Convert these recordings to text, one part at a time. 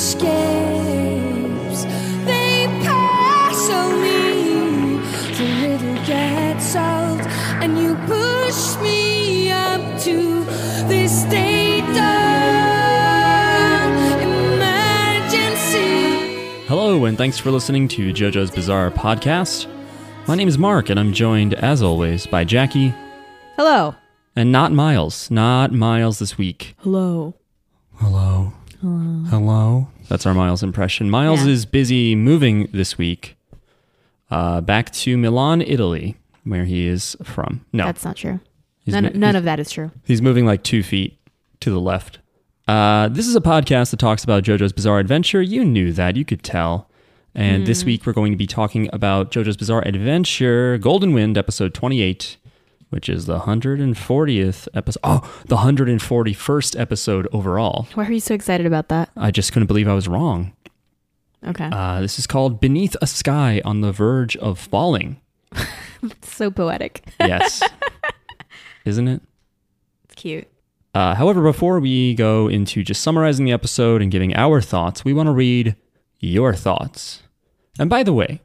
escapes. They pass only the riddle gets solved, and you push me up to this state of emergency. Hello, and thanks for listening to JoJo's Bizarre Podcast. My name is Mark, and I'm joined, as always, by Jackie Hello. and not Miles. Not Miles this week. Hello. Hello. Hello. Hello. That's our Miles impression. Miles Yeah. is busy moving this week uh, back to Milan, Italy, where he is from. No, That's not true. he's, None, mo- none of that is true. He's moving like two feet to the left. Uh, this is a podcast that talks about JoJo's Bizarre Adventure. You knew that. You could tell. And this week we're going to be talking about JoJo's Bizarre Adventure Golden Wind, episode 28, which is the 140th episode. Oh, the 141st episode overall. Why are you so excited about that? I just couldn't believe I was wrong. Okay. Uh, this is called Beneath a Sky on the Verge of Falling. so poetic. Yes. Isn't it? It's cute. Uh, however, before we go into just summarizing the episode and giving our thoughts, we want to read your thoughts. And by the way,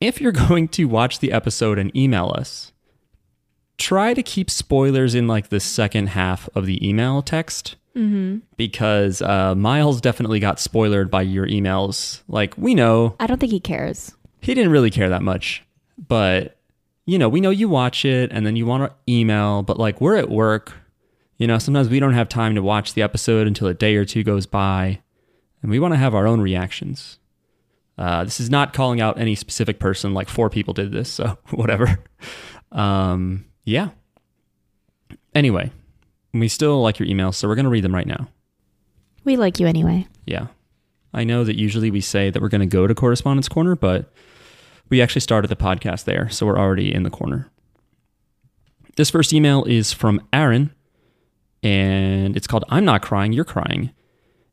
if you're going to watch the episode and email us, try to keep spoilers in like the second half of the email text. Because uh, Miles definitely got spoiled by your emails. Like, we know I don't think he cares. he didn't really care that much, but you know, we know you watch it and then you want to email, but like we're at work, you know, sometimes we don't have time to watch the episode until a day or two goes by, and we want to have our own reactions. Uh, this is not calling out any specific person, like four people did this, so whatever. Um, yeah. Anyway, we still like your emails, so we're going to read them right now. We like you anyway. Yeah. I know that usually we say that we're going to go to Correspondence Corner, but we actually started the podcast there, so we're already in the corner. This first email is from Aaron, and it's called I'm Not Crying, You're Crying.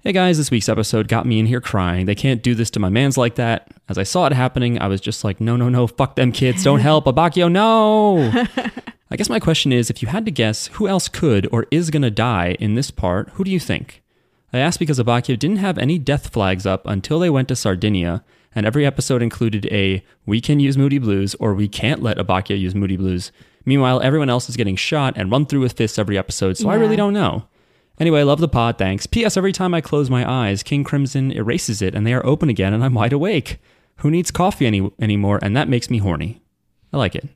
Hey guys, this week's episode got me in here crying. They can't do this to my mans like that. As I saw it happening, I was just like, no, no, no, fuck them kids. Don't help. Abbacchio, no. I guess my question is if you had to guess who else could or is going to die in this part, who do you think? I asked because Abbacchio didn't have any death flags up until they went to Sardinia, and every episode included a we can use Moody Blues or we can't let Abbacchio use Moody Blues. Meanwhile, everyone else is getting shot and run through with fists every episode, so I really don't know. Anyway, I love the pod, thanks. P.S. Every time I close my eyes, King Crimson erases it and they are open again and I'm wide awake. Who needs coffee any anymore? And that makes me horny. I like it.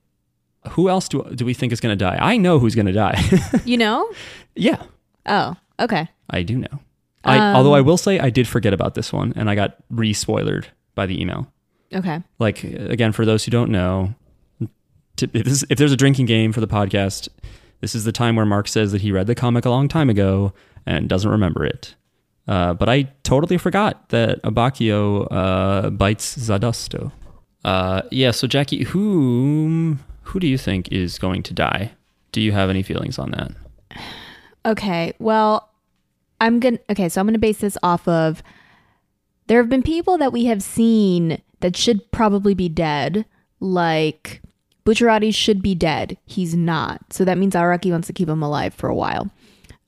Who else do, do we think is going to die? I know who's going to die. You know? yeah, Oh, okay. I do know. I, although I will say I did forget about this one and I got re-spoilered by the email. Okay. Like again, for those who don't know, t- if, this, if there's a drinking game for the podcast, this is the time where Mark says that he read the comic a long time ago and doesn't remember it. Uh, but I totally forgot that Abbacchio uh, bites Zadosto. Uh, yeah, so Jackie, who who do you think is going to die? Do you have any feelings on that? Okay. Well, I'm going to, okay. So I'm going to base this off of there have been people that we have seen that should probably be dead, like Bucciarati should be dead. He's not. So that means Araki wants to keep him alive for a while.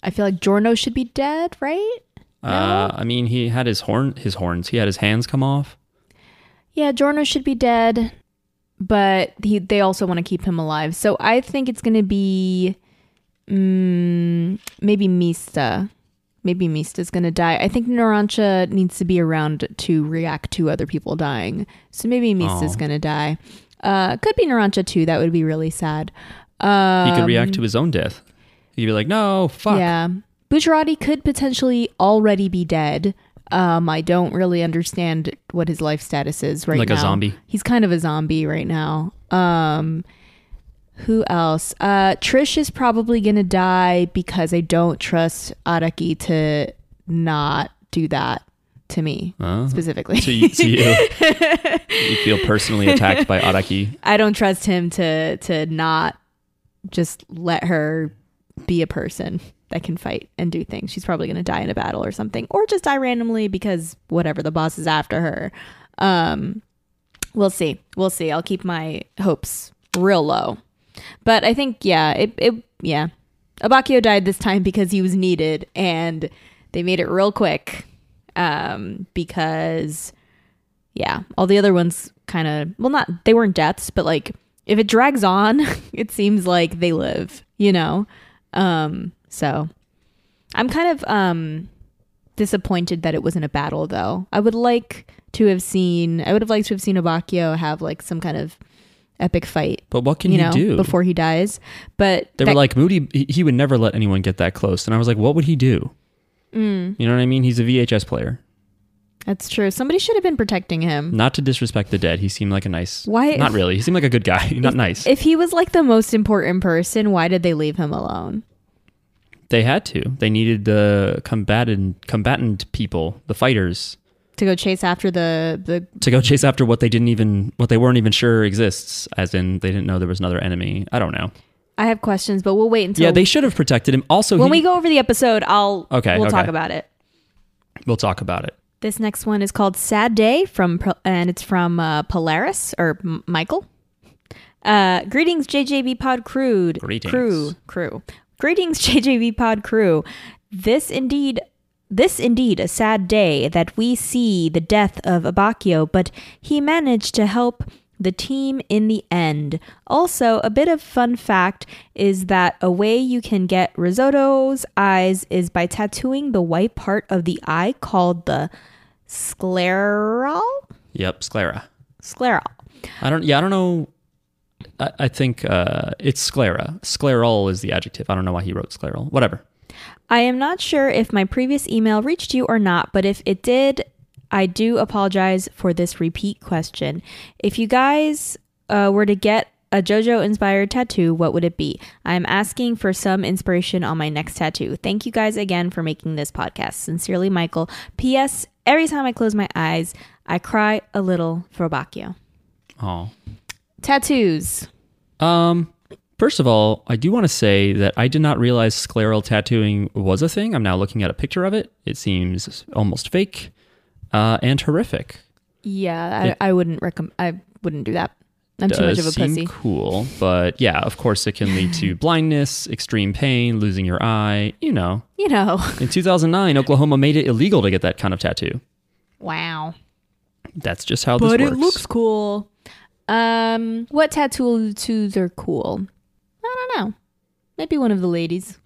I feel like Giorno should be dead, right? Uh, I mean, he had his horn, his horns. He had his hands come off. Yeah, Giorno should be dead, but he, they also want to keep him alive. So I think it's going to be mm, maybe Mista. Maybe Mista's going to die. I think Narancia needs to be around to react to other people dying. So maybe Mista's going to die. Uh, could be Narancia too. That would be really sad. Um, He could react to his own death. He'd be like, "No, fuck." Yeah. Bucciarati could potentially already be dead. Um, I don't really understand what his life status is right Like now. a zombie. He's kind of a zombie right now. Um, who else? Uh, Trish is probably gonna die because I don't trust Araki to not do that to me Uh, specifically. to, you, to you, you feel personally attacked by Araki. I don't trust him to to not just let her be a person that can fight and do things. She's probably going to die in a battle or something or just die randomly because whatever the boss is after her. Um we'll see. We'll see. I'll keep my hopes real low. But I think yeah, it it yeah. Abbacchio died this time because he was needed and they made it real quick. um, because yeah, all the other ones kind of well, not they weren't deaths, but like if it drags on, it seems like they live, you know. Um, so I'm kind of um disappointed that it wasn't a battle though. I would like to have seen I would have liked to have seen Abbacchio have like some kind of epic fight, But what can you he know, do? before he dies. But they that- were like Moody. He, would never let anyone get that close, and I was like, what would he do? Mm. You know what I mean? He's a VHS player. that's true. Somebody should have been protecting him. Not to disrespect the dead, he seemed like a nice. Why- Not really. He seemed like a good guy. Not nice. If he was like the most important person, why did they leave him alone? They had to. They needed the combatant combatant people, the fighters, To go chase after the the to go chase after what they didn't even what they weren't even sure exists. As in, they didn't know there was another enemy. I don't know. I have questions, but we'll wait until yeah, they should have protected him. Also, when he- we go over the episode, I'll Okay, we'll okay. talk about it. we'll talk about it. This next one is called "Sad Day" from Pro- and it's from uh, Polaris or M- Michael. Uh, greetings, JJB Pod crew. Greetings. crew, crew. Greetings, JJB Pod crew. This indeed, this indeed a sad day that we see the death of Abbacchio, but he managed to help the team in the end. Also, a bit of fun fact is that a way you can get risotto's eyes is by tattooing the white part of the eye called the scleral. Yep, sclera. Scleral. I don't. Yeah, I don't know. I, I think uh, it's sclera. Scleral is the adjective. I don't know why he wrote scleral. Whatever. I am not sure if my previous email reached you or not, but if it did, I do apologize for this repeat question. If you guys uh, were to get a JoJo inspired tattoo, what would it be? I'm asking for some inspiration on my next tattoo. Thank you guys again for making this podcast. Sincerely, Michael. P.S. Every time I close my eyes, I cry a little for Bakio. Oh. Tattoos. Um. First of all, I do want to say that I did not realize scleral tattooing was a thing. I'm now looking at a picture of it. It seems almost fake, uh, and horrific. Yeah, It- I, I wouldn't recommend. I wouldn't do that. I'm too much of a seem pussy. cool, but yeah, of course, it can lead to blindness, extreme pain, losing your eye. You know, You know. in 2009, Oklahoma made it illegal to get that kind of tattoo. Wow. That's just how this works. but it looks cool. Um, what tattoos are cool? I don't know. Maybe one of the ladies.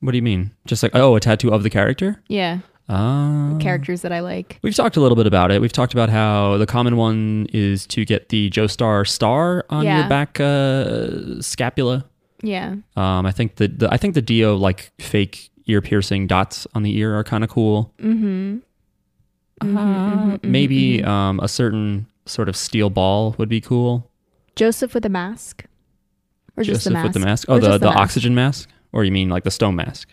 What do you mean? Just like oh, a tattoo of the character? Yeah, Ah. characters that I like. We've talked a little bit about it. We've talked about how the common one is to get the Joestar star on Yeah. your back uh, scapula. Yeah, Um, I think the, the I think the Dio like fake ear piercing dots on the ear are kind of cool. Mm-hmm. Uh, maybe um, a certain sort of steel ball would be cool. Joseph with a mask, or just the Joseph mask with the mask. Or Oh, the, the, mask. oxygen mask, or you mean like the stone mask?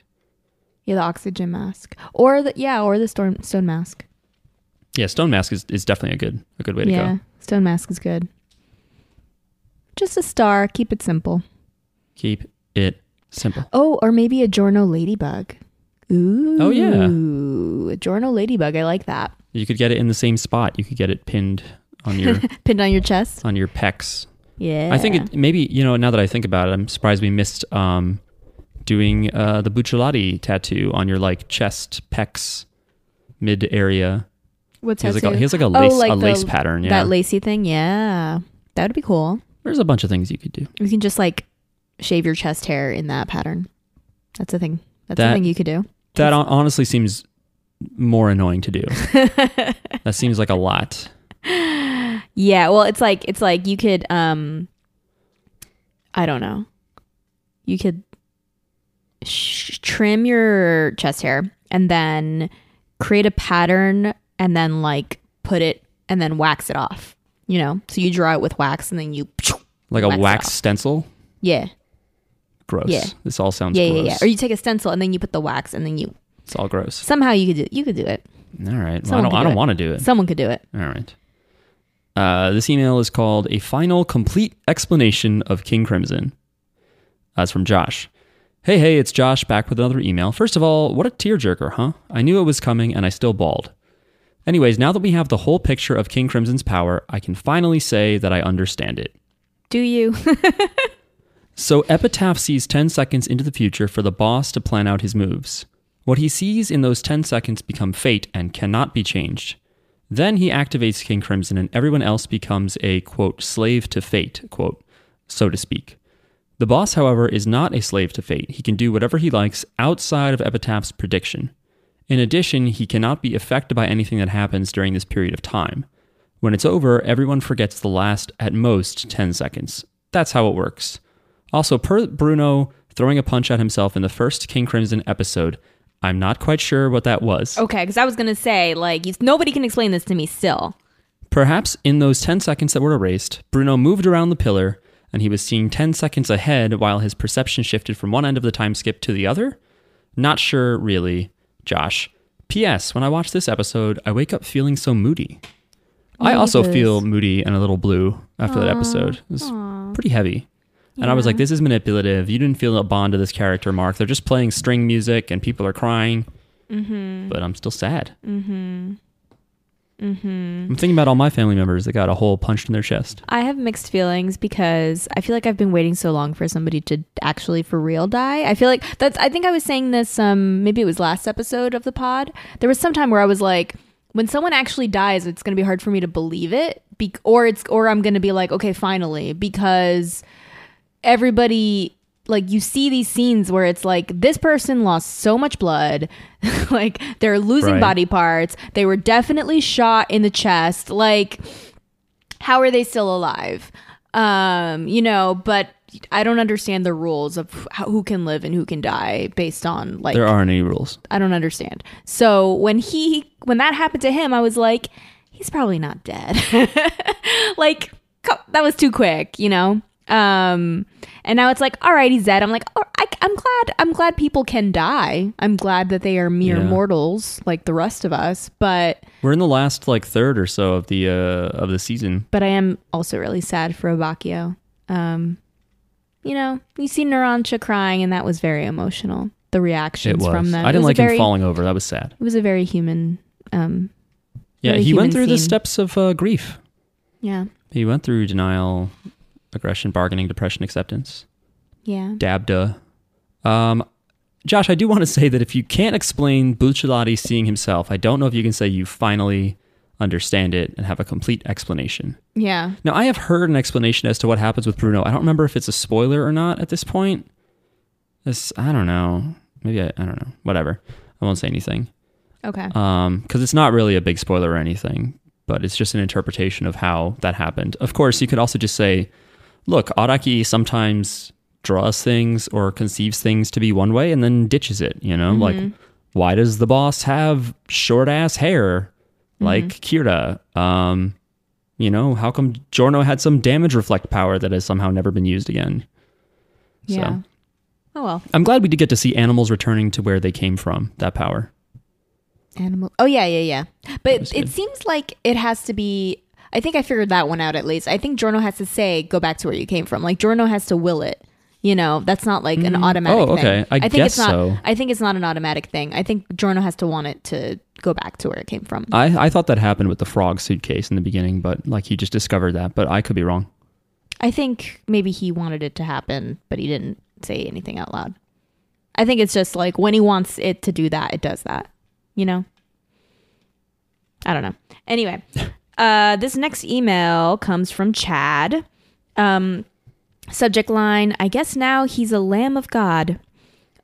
Yeah, the oxygen mask, or the yeah, or the storm stone mask. Yeah, stone mask is, is definitely a good a good way to yeah, go. stone mask is good. Just a star. Keep it simple. Keep it simple. Oh, or maybe a Giorno ladybug. Ooh. Oh, yeah. a Giorno ladybug. I like that. You could get it in the same spot. You could get it pinned on your Pinned on your chest. on your pecs. Yeah. I think it, maybe you know. Now that I think about it, I'm surprised we missed um, doing uh, the Bucciarati tattoo on your like chest, pecs, mid area. What's He has like a, he has like a Oh, lace like a the- lace pattern. Yeah, That lacy thing. Yeah. That would be cool. there's a bunch of things you could do. You can just like shave your chest hair in that pattern. That's a thing. That's That- a thing you could do. That hon- honestly seems more annoying to do. that seems like a lot. Yeah, well, it's like it's like you could um I don't know. You could sh- trim your chest hair and then create a pattern and then like put it and then wax it off. You know? So you draw it with wax and then you Like a Wax it wax off. stencil. Yeah. Gross. Yeah. This all sounds Yeah, gross. yeah, yeah. Or you take a stencil and then you put the wax and then you It's all gross. somehow you could do you could do it. All right. Well, I don't. could I do don't want to do it. Someone could do it. All right. Uh, this email is called A Final Complete Explanation of King Crimson. That's from Josh. Hey, hey, it's Josh back with another email. First of all, what a tearjerker, huh? I knew it was coming and I still bawled. Anyways, now that we have the whole picture of King Crimson's power, I can finally say that I understand it. Do you? So Epitaph sees 10 seconds into the future for the boss to plan out his moves. What he sees in those 10 seconds become fate and cannot be changed. Then he activates King Crimson and everyone else becomes a quote slave to fate, quote, so to speak. The boss, however, is not a slave to fate. He can do whatever he likes outside of Epitaph's prediction. In addition, he cannot be affected by anything that happens during this period of time. When it's over, everyone forgets the last, at most, 10 seconds. That's how it works. Also, per Bruno throwing a punch at himself in the first King Crimson episode, I'm not quite sure what that was. Okay, because I was gonna say like nobody can explain this to me still. Perhaps in those 10 seconds that were erased, Bruno moved around the pillar and he was seeing 10 seconds ahead while his perception shifted from one end of the time skip to the other? Not sure, really, Josh. P.S. When I watch this episode, I wake up feeling so moody. I also feel moody and a little blue after that episode. It was pretty heavy. And I was like, this is manipulative. You didn't feel a bond to this character, Mark. They're just playing string music and people are crying. Mm-hmm. But I'm still sad. Mm-hmm. Mm-hmm. I'm thinking about all my family members that got a hole punched in their chest. I have mixed feelings because I feel like I've been waiting so long for somebody to actually for real die. I feel like that's I think I was saying this um maybe it was last episode of the pod. There was some time where I was like when someone actually dies it's going to be hard for me to believe it be- or it's or I'm going to be like okay finally because everybody like you see these scenes where it's like this person lost so much blood. Like they're losing Right. body parts. They were definitely shot in the chest. Like how are they still alive? Um you know but i don't understand the rules of how, who can live and who can die based on like There aren't any rules. i don't understand. So when he when that happened to him i was like he's probably not dead. Like that was too quick you know um and now it's like all right he's dead i'm like oh, I, i'm glad i'm glad people can die i'm glad that they are mere Yeah. mortals like the rest of us but We're in the last like third or so of the uh of the season. but I am also really sad for Abbacchio. Um, you know, you see Narancia crying, and that was very emotional. The reactions from them. I didn't like very, him falling over. That was sad. It was a very human. Um, Yeah, he went human through the steps of uh, grief. yeah, He went through denial, aggression, bargaining, depression, acceptance. yeah. Dabda. Um, Josh, I do want to say that if you can't explain Bucciarati seeing himself, I don't know if you can say you finally understand it and have a complete explanation. Yeah. Now, I have heard an explanation as to what happens with Bruno. I don't remember if it's a spoiler or not at this point. This, I don't know. Maybe I, I don't know. Whatever. I won't say anything. Okay. Um, because it's not really a big spoiler or anything, but it's just an interpretation of how that happened. Of course, you could also just say, look, Araki sometimes draws things or conceives things to be one way and then ditches it, you know? Like, why does the boss have short ass hair like Kira? Um, you know, how come Giorno had some damage reflect power that has somehow never been used again? yeah. So Oh well. I'm glad we did get to see animals returning to where they came from, that power. Animal. Oh yeah, yeah, yeah. But it good. seems like it has to be. I think I figured that one out at least. I think Giorno has to say, "Go back to where you came from." Like Giorno has to will it. You know, that's not like an mm. oh, automatic. Oh, okay. Thing. I think guess it's not. so. I think it's not an automatic thing. I think Giorno has to want it to go back to where it came from. I, I thought that happened with the frog suitcase in the beginning, but like he just discovered that, but I could be wrong. I think maybe he wanted it to happen, but he didn't say anything out loud. I think it's just like when he wants it to do that, it does that. You know? I don't know. Anyway, uh, this next email comes from Chad. Um, subject line I guess now he's a lamb of God.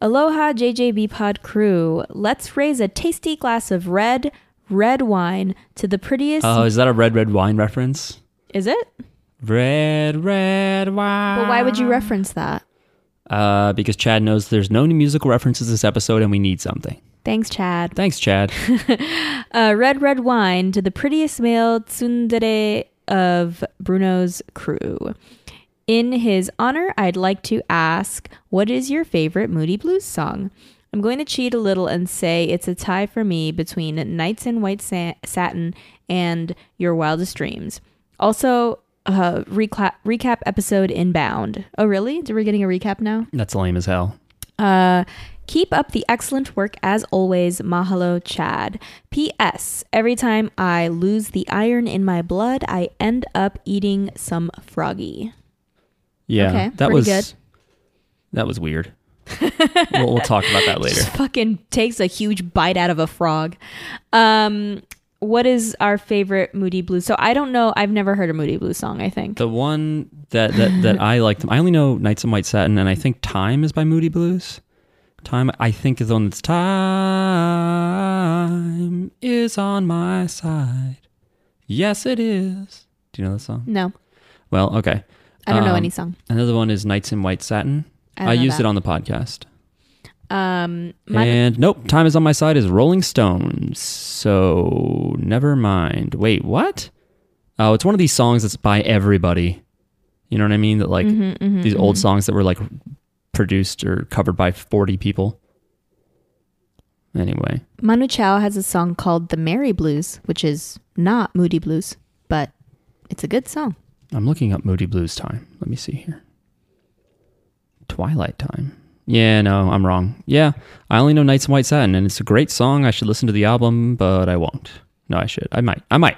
Aloha, JJB Pod crew. Let's raise a tasty glass of red, red wine to the prettiest. Oh, is that a red, red wine reference? Is it? Red, red wine. But why would you reference that? Uh, because Chad knows there's no new musical references this episode and we need something. Thanks, Chad. Thanks, Chad. uh, red red wine to the prettiest male tsundere of Bruno's crew. In his honor, I'd like to ask, what is your favorite Moody Blues song? I'm going to cheat a little and say it's a tie for me between Nights in White Sa- Satin and Your Wildest Dreams. Also, uh, recap, recap episode Inbound. Oh, really? Do we're getting a recap now? That's lame as hell. Uh, keep up the excellent work as always. Mahalo, Chad. P.S. Every time I lose the iron in my blood, I end up eating some froggy. Yeah, Okay, that was good. that was weird. we'll, we'll talk about that later. Just fucking takes a huge bite out of a frog. Um, what is our favorite Moody Blues? So I don't know. I've never heard a Moody Blues song. I think. The one that that, that I like, I only know Nights in White Satin, and I think Time is by Moody Blues. Time, I think, is on its Time is on my side. Yes, it is. Do you know the song? no, Well, okay. I don't know Um, any song. Another one is Nights in White Satin. I don't know used that. it on the podcast. Um, my, and nope, Time is on my side is Rolling Stones. So never mind. Wait, what? Oh, it's one of these songs that's by everybody. You know what I mean? That like Mhm, mhm, these old mhm. songs that were like produced or covered by 40 people. Anyway, Manu Chao has a song called "The Merry Blues," which is not Moody Blues, but it's a good song. I'm looking up Moody Blues Time. Let me see here. Twilight Time. Yeah, no, I'm wrong. Yeah, I only know Nights in White Satin, and it's a great song. I should listen to the album, but I won't. No, I should. I might. I might.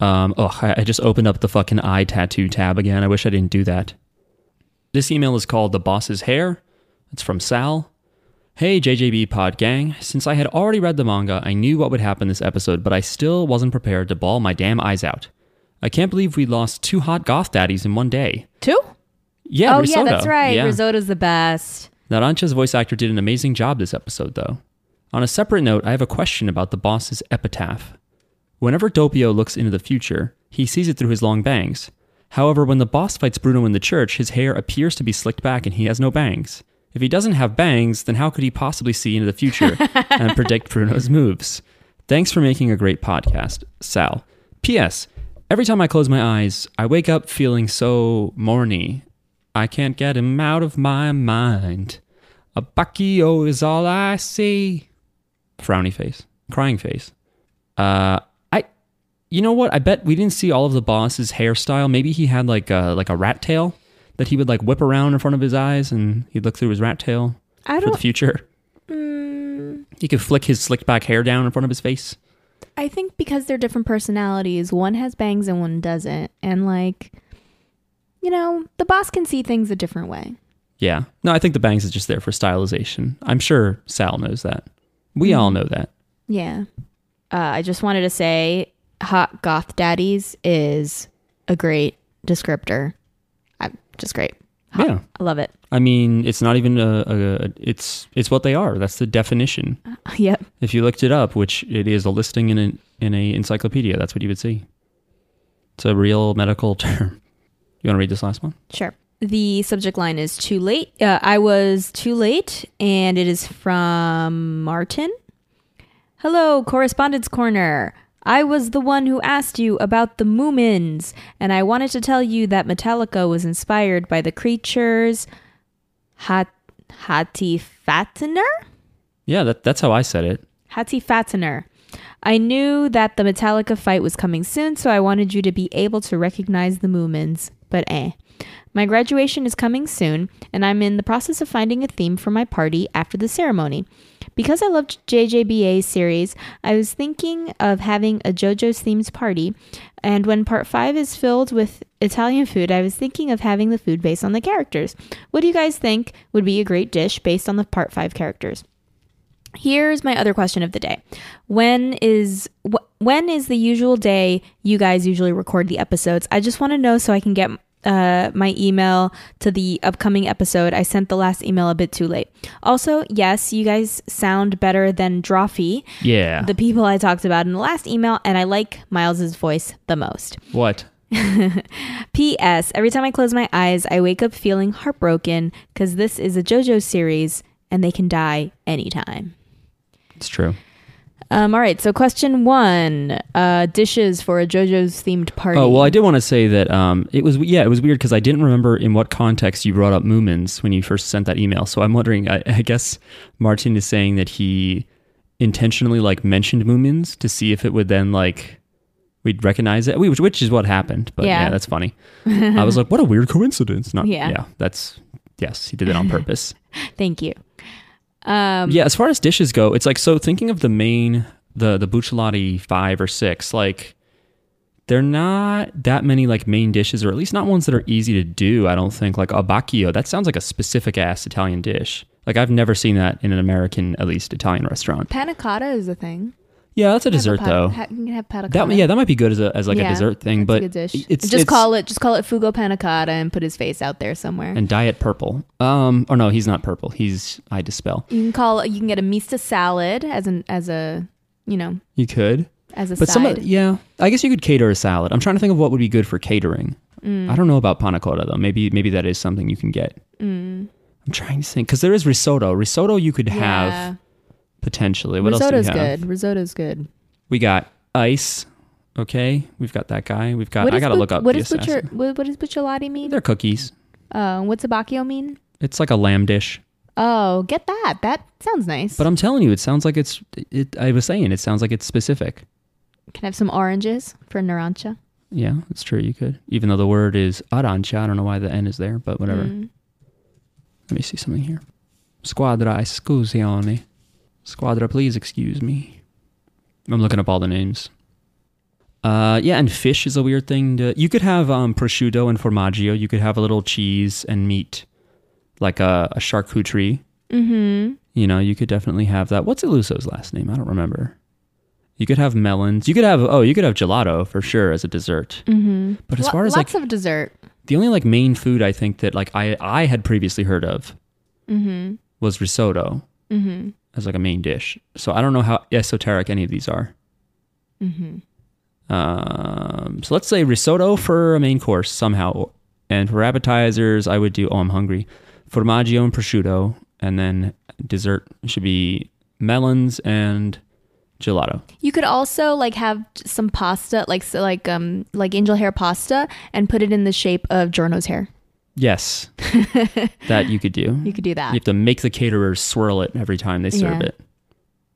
Um, oh, I, I just opened up the fucking eye tattoo tab again. I wish I didn't do that. This email is called The Boss's Hair. It's from Sal. Hey, JJB Pod Gang. Since I had already read the manga, I knew what would happen this episode, but I still wasn't prepared to bawl my damn eyes out. I can't believe we lost two hot goth daddies in one day. Two? Yeah, oh Risotto. yeah, that's right. Yeah. Risotto's the best. Narancia's voice actor did an amazing job this episode, though. On a separate note, I have a question about the boss's epitaph. Whenever Doppio looks into the future, he sees it through his long bangs. However, when the boss fights Bruno in the church, his hair appears to be slicked back and he has no bangs. If he doesn't have bangs, then how could he possibly see into the future and predict Bruno's moves? Thanks for making a great podcast, Sal. P.S. Every time I close my eyes, I wake up feeling so morny. I can't get him out of my mind. Abbacchio is all I see. Frowny face, crying face. Uh, you know what? I bet we didn't see all of the boss's hairstyle. Maybe he had like a like a rat tail that he would like whip around in front of his eyes, and he'd look through his rat tail I for the future. Mm, He could flick his slicked back hair down in front of his face. I think because they're different personalities, one has bangs and one doesn't, and like, you know, the boss can see things a different way. Yeah. No, I think the bangs is just there for stylization. I'm sure Sal knows that. We all know that. Yeah. Uh, I just wanted to say, hot goth daddies is a great descriptor. I'm just great. Hot. Yeah. I love it. I mean, it's not even a, a. It's it's what they are. That's the definition. Yep. If you looked it up, which it is a listing in a in a encyclopedia, that's what you would see. It's a real medical term. You want to read this last one? Sure. The subject line is too late. Uh, I was too late, and it is from Martin. Hello, Correspondence Corner. I was the one who asked you about the Moomins, and I wanted to tell you that Metallica was inspired by the creatures Hat Fattener? Yeah, that that's how I said it. Fattener. I knew that the Metallica fight was coming soon, so I wanted you to be able to recognize the Moomins, but eh. My graduation is coming soon, and I'm in the process of finding a theme for my party after the ceremony. Because I loved JJBA's series, I was thinking of having a JoJo's themed party, and when part 5 is filled with Italian food, I was thinking of having the food based on the characters. What do you guys think would be a great dish based on the part 5 characters? Here's my other question of the day. When is wh- when is the usual day you guys usually record the episodes? I just want to know so I can get uh, my email to the upcoming episode. I sent the last email a bit too late. Also, yes, you guys sound better than Drawfee, Yeah. the people I talked about in the last email, and I like Miles's voice the most. what? P.S. Every time I close my eyes, I wake up feeling heartbroken because this is a JoJo series and they can die anytime. It's true. Um, all right, so question one: uh, dishes for a JoJo's themed party. Oh well, I did want to say that um, it was yeah, it was weird because I didn't remember in what context you brought up Moomins when you first sent that email. So I'm wondering. I, I guess Martin is saying that he intentionally like mentioned Moomins to see if it would then like we'd recognize it, which, which is what happened. But yeah, Yeah. that's funny. I was like, what a weird coincidence. Not Yeah. yeah, that's yes, he did it on purpose. Thank you. Um, yeah, as far as dishes go, it's like so thinking of the main the the bucciarati five or six, like they're not that many like main dishes, or at least not ones that are easy to do. I don't think like abbacchio. That sounds like a specific ass Italian dish. Like I've never seen that in an American, at least Italian restaurant. Panna cotta is a thing. Yeah, that's a Have a dessert though. ha- you can have panna That yeah, that might be good as a as like Yeah, a dessert thing, but a good dish. it's just it's- call it just call it fugo panna cotta and put his face out there somewhere. and diet purple. Um, or no, he's not purple. He's I dispel. you can call you can get a mista salad as an as a you know You could, as a but side. some of- yeah, I guess you could cater a salad. I'm trying to think of what would be good for catering. Mm. I don't know about panna cotta though. Maybe maybe that is something you can get. Mm. I'm trying to think because there is risotto. Risotto you could have Yeah. Potentially. What Risotto's else do we have? good. Risotto's good. We got ice. Okay, we've got that guy. We've got. What I is gotta bu- look up what the is butcher assassin. what, what does bucciarati mean? They're cookies. Uh, what's abbacchio mean? It's like a lamb dish. Oh, get that. That sounds nice. But I'm telling you, it sounds like it's. It. I was saying it sounds like it's specific. Can I have some oranges for narancia? Yeah, it's true. You could, even though the word is arancia. I don't know why the N is there, but whatever. Mm. Let me see something here. Squadra, esecuzione. Squadra, please excuse me. I'm looking up all the names. Uh, yeah, and fish is a weird thing. To, you could have um, prosciutto and formaggio. You could have a little cheese and meat, like a, a charcuterie. Mm-hmm. You know, you could definitely have that. What's Illuso's last name? I don't remember. You could have melons. You could have oh, you could have gelato for sure as a dessert. Mm-hmm. But as far as lots like of dessert. the only like main food I think that like I I had previously heard of Mm-hmm. was risotto Mm-hmm. As like a main dish. So I don't know how esoteric any of these are. Mm-hmm. Um, so let's say risotto for a main course somehow, and for appetizers I would do oh I'm hungry, formaggio and prosciutto, and then dessert should be melons and gelato. You could also like have some pasta, like so like um like angel hair pasta, and put it in the shape of Giorno's hair. Yes, that you could do. You could do that. You have to make the caterers swirl it every time they serve Yeah. it.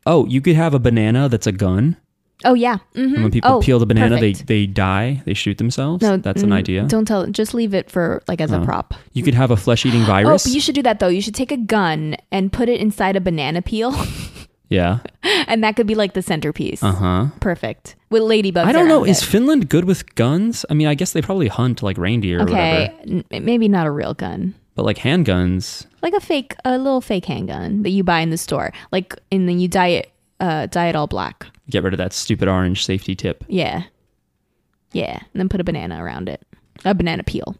Oh, you could have a banana that's a gun. Oh yeah. Mm-hmm. And when people oh, peel the banana, they, perfect. they die. They shoot themselves. No, that's an mm, idea. Don't tell. Just leave it for like as a Oh. prop. You could have a flesh-eating Oh, virus. but you should do that though. You should take a gun and put it inside a banana peel, yeah. and that could be like the centerpiece. Uh huh. Perfect with ladybugs. I don't know. Is it. Finland good with guns? I mean, I guess they probably hunt like reindeer or okay? whatever. n- maybe not a real gun. But like handguns, like a fake a little fake handgun that you buy in the store like and then you dye it uh dye it all black get rid of that stupid orange safety tip. yeah yeah and then put a banana around it a banana peel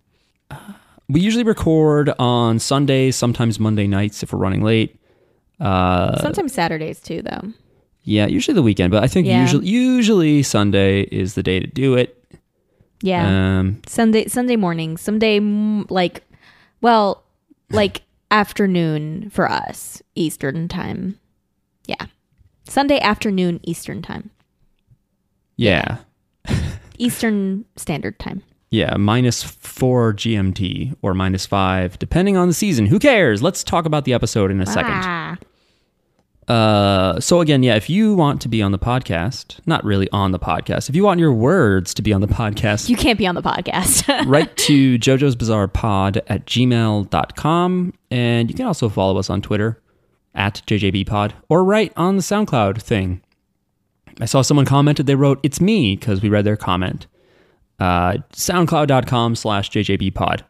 We usually record on Sundays, sometimes Monday nights if we're running late. Uh, sometimes saturdays too though yeah, usually the weekend, but I think Yeah. usually usually Sunday is the day to do it. yeah Um, sunday sunday morning Sunday like well like afternoon for us eastern time yeah sunday afternoon eastern time yeah. eastern standard time Yeah, minus four GMT or minus five, depending on the season. Who cares? Let's talk about the episode in a second. Ah. Uh, so again, yeah, if you want to be on the podcast, not really on the podcast, if you want your words to be on the podcast, you can't be on the podcast write to jojo's bizarre pod at gmail.com. And you can also follow us on Twitter at jjbpod or write on the SoundCloud thing. I saw someone commented, they wrote, it's me, because we read their comment. Uh, soundcloud.com slash jjbpod.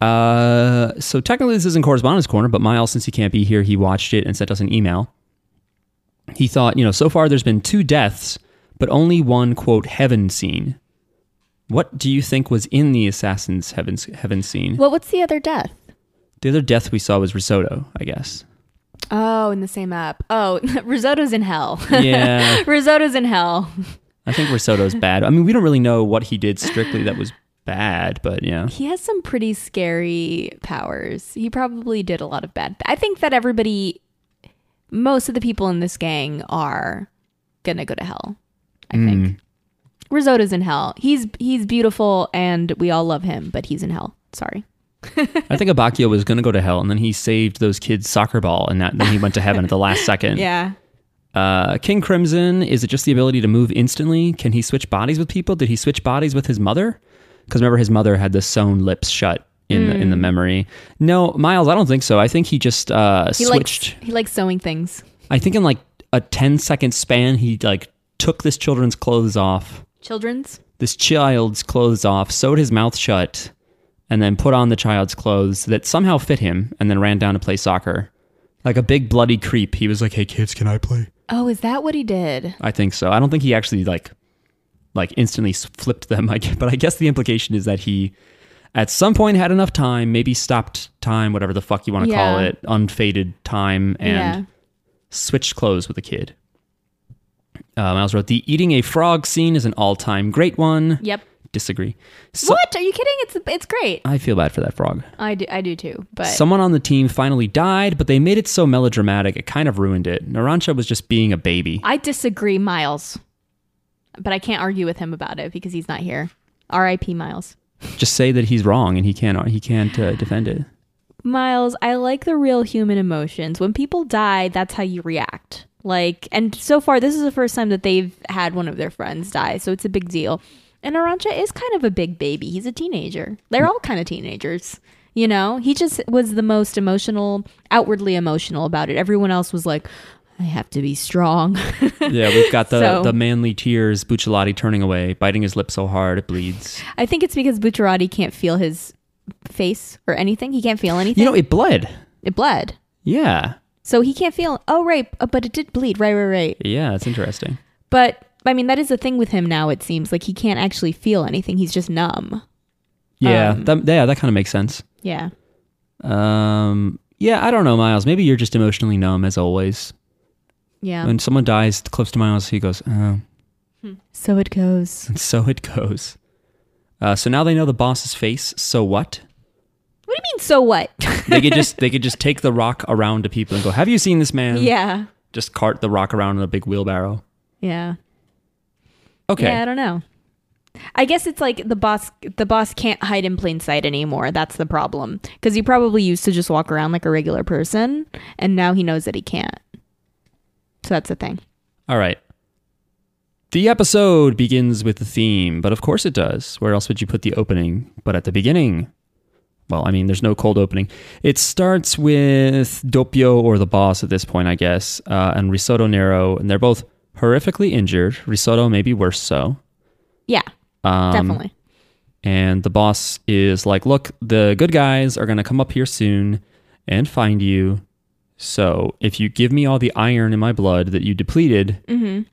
Uh, so technically this isn't correspondence corner, but Miles, since he can't be here, he watched it and sent us an email. He thought, you know, so far there's been two deaths, but only one quote heaven scene. What do you think was in the assassin's heaven heaven scene? well what's the other death The other death we saw was risotto, I guess. Oh, in the same app. Oh, risotto's in hell. Yeah, risotto's in hell. I think risotto's bad. I mean, we don't really know what he did strictly that was bad, but yeah. He has some pretty scary powers. He probably did a lot of bad. I think that everybody, most of the people in this gang are gonna go to hell. I Mm. think risotto's in hell. He's he's beautiful and we all love him, but he's in hell. Sorry. I think Abbacchio was to go to hell, and then he saved those kids' soccer ball, and that, then he went to heaven at the last second. Yeah. Uh, King Crimson, is it just the ability to move instantly? Can he switch bodies with people? Did he switch bodies with his mother? Because remember, his mother had the sewn lips shut in the in the memory. No, Miles, I don't think so. I think he just uh, He switched. likes he likes sewing things. I think in like a 10 second span, he like took this children's clothes off. Children's. this child's clothes off, sewed his mouth shut, and then put on the child's clothes that somehow fit him, and then ran down to play soccer. Like a big bloody creep. He was like, "Hey kids, can I play?" Oh, is that what he did? I think so. I don't think he actually like like instantly flipped them. But I guess the implication is that he at some point had enough time, maybe stopped time, whatever the fuck you want to call it, unfaded time, and yeah. switched clothes with a kid. Uh, Miles wrote, "The eating a frog scene is an all-time great one." Yep. Disagree. So- what? Are you kidding? It's it's great. I feel bad for that frog. I do I do too. But Someone on the team finally died, but they made it so melodramatic it kind of ruined it. Narancia was just being a baby. I disagree, Miles. But I can't argue with him about it because he's not here. R.I.P. Miles. Just say that he's wrong and he can't he can't uh, defend it. Miles, I like the real human emotions. When people die, that's how you react. Like, and so far, this is the first time that they've had one of their friends die, so it's a big deal. And Arancha is kind of a big baby. He's a teenager. They're all kind of teenagers. You know, he just was the most emotional, outwardly emotional about it. Everyone else was like, I have to be strong. Yeah, we've got the So- the manly tears, Bucciarati turning away, biting his lip so hard it bleeds. I think it's because Bucciarati can't feel his face or anything. He can't feel anything. You know, it bled. it bled. Yeah. So he can't feel. Oh, right. uh, But it did bleed. Right, right, right. Yeah, it's interesting. But I mean, that is the thing with him now. It seems like he can't actually feel anything. He's just numb. Yeah, Um, that, yeah, that kind of makes sense. Yeah. Um, yeah, I don't know, Miles. Maybe you're just emotionally numb as always. Yeah. When someone dies close to Miles, he goes, "Oh, so it goes. and so it goes." Uh, so now they know the boss's face. So what? What do you mean? So what? They could just they could just take the rock around to people and go, "Have you seen this man?" yeah. Just cart the rock around in a big wheelbarrow. Yeah. Okay. Yeah. I don't know. I guess it's like the boss. The boss can't hide in plain sight anymore. That's the problem. Because he probably used to just walk around like a regular person, and now he knows that he can't. So that's the thing. All right. The episode begins with the theme, but of course it does. Where else would you put the opening? But at the beginning, well, I mean, there's no cold opening. It starts with Doppio or the boss at this point, I guess, uh, and Risotto Nero, and they're both horrifically injured. Risotto maybe worse so. Yeah. Um, Definitely. And the boss is like, look, the good guys are going to come up here soon and find you. So if you give me all the iron in my blood that you depleted,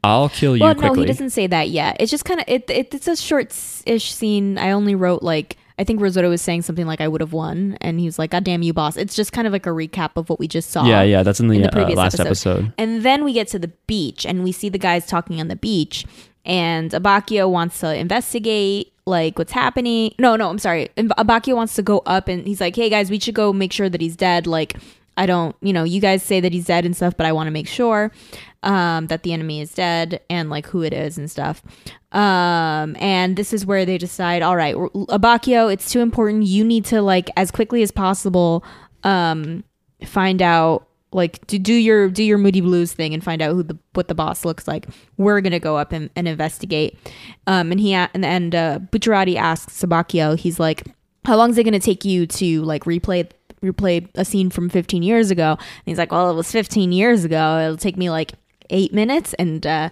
I'll kill you Mm-hmm. Well, no, he doesn't say that yet. It's just kind of it, it. It's a short-ish scene. I only wrote like I think Risotto was saying something like I would have won, and he was like, "God damn you, boss!" It's just kind of like a recap of what we just saw. yeah, yeah, that's in the, in the uh, previous last episode. episode. And then we get to the beach, and we see the guys talking on the beach, and Abbacchio wants to investigate like what's happening. No, no, I'm sorry. Ab- Abbacchio wants to go up, and he's like, "Hey guys, we should go make sure that he's dead." Like. I don't, you know, you guys say that he's dead and stuff, but I want to make sure um, that the enemy is dead and like who it is and stuff. Um, and this is where they decide, all right, Abbacchio, it's too important. You need to like as quickly as possible um, find out like to do your do your moody blues thing and find out who the what the boss looks like we're gonna go up and, and investigate um and he and, and uh Bucciarati asks Sabacchio he's like how long is it gonna take you to like replay replay a scene from 15 years ago and he's like well it was 15 years ago it'll take me like eight minutes and uh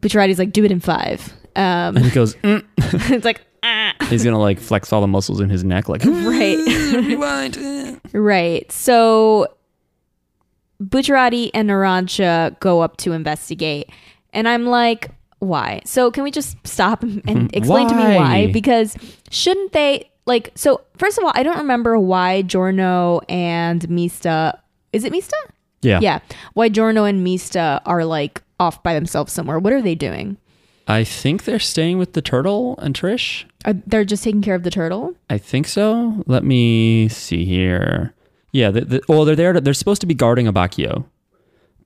Bucciarati's like do it in five um And he goes, "Mm." it's like ah. he's going to like flex all the muscles in his neck, like, right rewind. Right. So Bucciarati and Narancia go up to investigate. And I'm like, why? So can we just stop and explain to me Why? why? Because shouldn't they like so first of all, I don't remember why Giorno and Mista is it Mista? Yeah. Yeah. Why Giorno and Mista are like off by themselves somewhere. What are they doing? I think they're staying with the turtle and Trish. Are, they're just taking care of the turtle? I think so. Let me see here. Yeah, the, the, well, they're there. To, they're supposed to be guarding Abbacchio,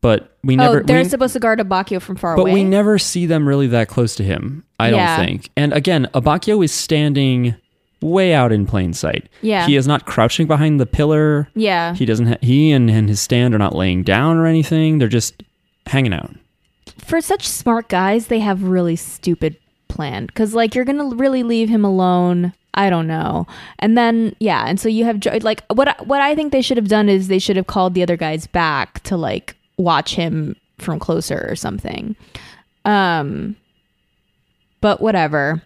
but we oh, never. oh, they're we, supposed to guard Abbacchio from far but away. But we never see them really that close to him. I Yeah. don't think. And again, Abbacchio is standing way out in plain sight. Yeah. he is not crouching behind the pillar. yeah. He doesn't. Ha- he and, and his stand are not laying down or anything. They're just hanging out. for such smart guys, they have really stupid plan because like you're gonna really leave him alone. I don't know, and then yeah, and so you have like what what I think they should have done is they should have called the other guys back to like watch him from closer or something. Um, but whatever.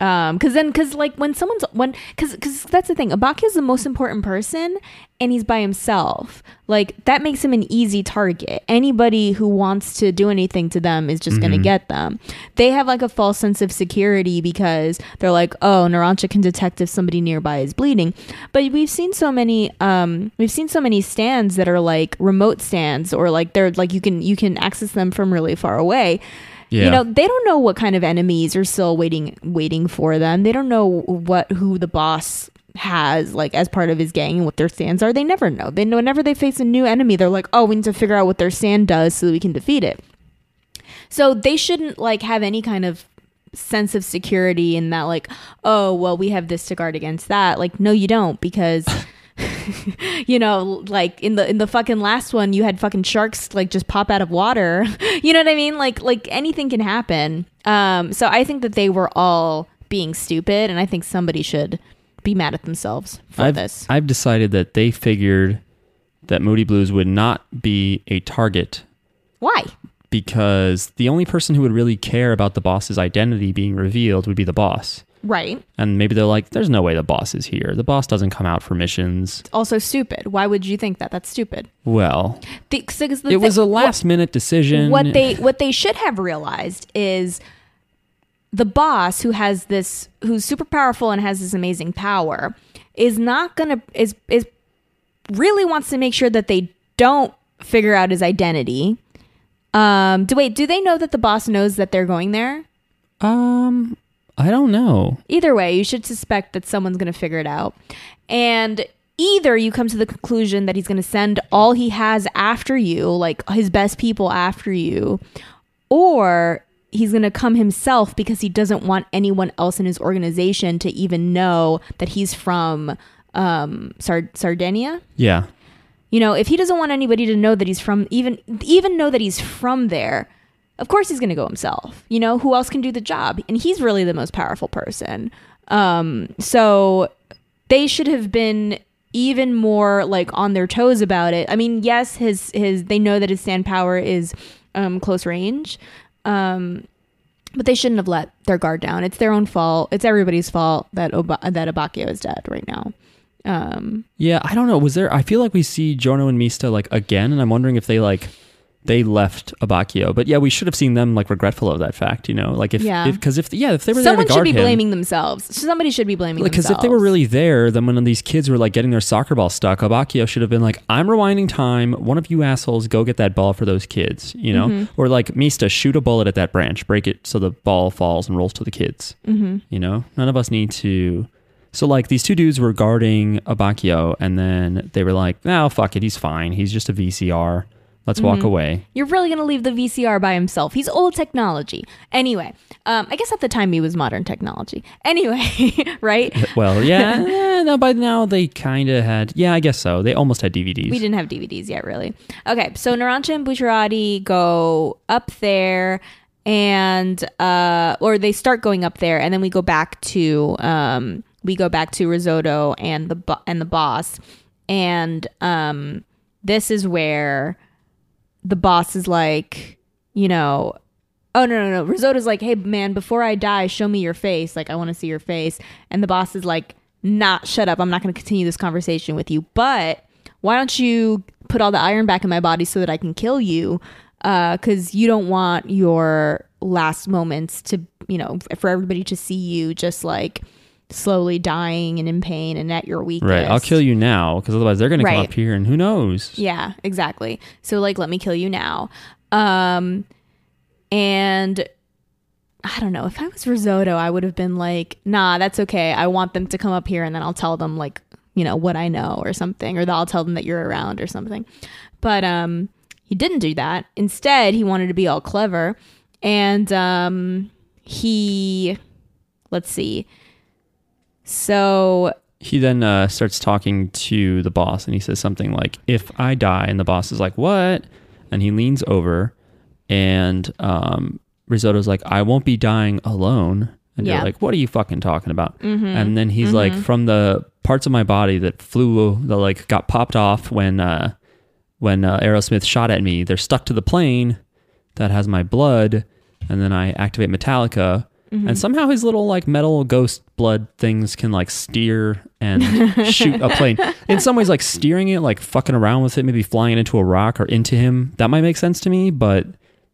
Um, cause then, cause like when someone's when, cause, cause that's the thing. Abaki is the most important person, and he's by himself. Like that makes him an easy target. Anybody who wants to do anything to them is just gonna get them. They have like a false sense of security because they're like, oh, Narancia can detect if somebody nearby is bleeding. But we've seen so many, um, we've seen so many stands that are like remote stands, or like they're like you can you can access them from really far away Yeah. you know they don't know what kind of enemies are still waiting waiting for them. They don't know what who the boss has like as part of his gang and what their stands are. They never know. They know whenever they face a new enemy they're like oh we need to figure out what their stand does so that we can defeat it. So they shouldn't like have any kind of sense of security in that like oh well we have this to guard against that. Like no you don't because you know like in the in the fucking last one you had fucking sharks like just pop out of water. You know what i mean? Like like anything can happen. Um so i think that they were all being stupid and i think somebody should be mad at themselves for I've, this. I've decided that they figured that Moody Blues would not be a target. Why? Because the only person who would really care about the boss's identity being revealed would be the boss. Right And maybe they're like, there's no way the boss is here. The boss doesn't come out for missions. It's also stupid why would you think that that's stupid Well, the, 'cause the it was a last minute decision. what they what they should have realized is the boss who has this who's super powerful and has this amazing power is not gonna is is really wants to make sure that they don't figure out his identity um do wait do they know that the boss knows that they're going there Um, I don't know. either way you should suspect that someone's going to figure it out and either you come to the conclusion that he's going to send all he has after you like his best people after you or he's going to come himself because he doesn't want anyone else in his organization to even know that he's from um Sard- Sardinia Yeah. you know, if he doesn't want anybody to know that he's from even even know that he's from there, of course he's going to go himself. You know, who else can do the job? And he's really the most powerful person. Um so they should have been even more like on their toes about it. I mean, yes, his his they know that his stand power is um close range. Um but they shouldn't have let their guard down. It's their own fault. It's everybody's fault that that Abbacchio is dead right now. Um Yeah, I don't know. Was there? I feel like we see Giorno and Mista like again, and I'm wondering if they like they left Abbacchio. But yeah, we should have seen them like regretful of that fact. You know, like if Yeah. because if, yeah, if they were Someone should be him, blaming themselves. Somebody should be blaming because themselves. if they were really there, then when these kids were like getting their soccer ball stuck, Abbacchio should have been like, "I'm rewinding time. One of you assholes go get that ball for those kids," you know, Mm-hmm. or like Mista, shoot a bullet at that branch, break it so the ball falls and rolls to the kids. Mm-hmm. You know, none of us need to. So like these two dudes were guarding Abbacchio, and then they were like, "No, fuck it, he's fine. He's just a VCR. Let's Mm-hmm. walk away." You're really going to leave the VCR by himself. He's old technology. Anyway, um, I guess at the time he was modern technology. Anyway, right? Well, yeah, eh, no, by now they kind of had. Yeah, I guess so. They almost had DVDs. We didn't have DVDs yet, really. Okay, so Narancia and Bucciarati go up there and uh or they start going up there and then we go back to um we go back to risotto and the bo- and the boss and um this is where the boss is like you know oh no no no. Risotto's like hey man before i die show me your face. Like i want to see your face. And the boss is like not shut up. I'm not going to continue this conversation with you. But why don't you put all the iron back in my body so that i can kill you? Uh, because you don't want your last moments to you know for everybody to see you just like slowly dying and in pain and at your weakest Right, I'll kill you now because otherwise they're going to come up here and who knows? yeah, exactly. So like let me kill you now. Um and I don't know, if I was risotto, I would have been like, "Nah, that's okay. I want them to come up here and then I'll tell them like, you know, what I know or something or I'll tell them that you're around or something." But um he didn't do that. Instead, he wanted to be all clever and um he let's see. So He then uh, starts talking to the boss and he says something like, If I die, and the boss is like, What? And he leans over and um, Risotto's like, I won't be dying alone. And Yeah. you're like, What are you fucking talking about? And then he's like, From the parts of my body that flew, that like got popped off when, uh, when uh, Aerosmith shot at me, they're stuck to the plane that has my blood. And then I activate Metallica. And somehow his little like metal ghost blood things can like steer and shoot a plane. In some ways, like steering it, like fucking around with it, maybe flying it into a rock or into him, that might make sense to me. But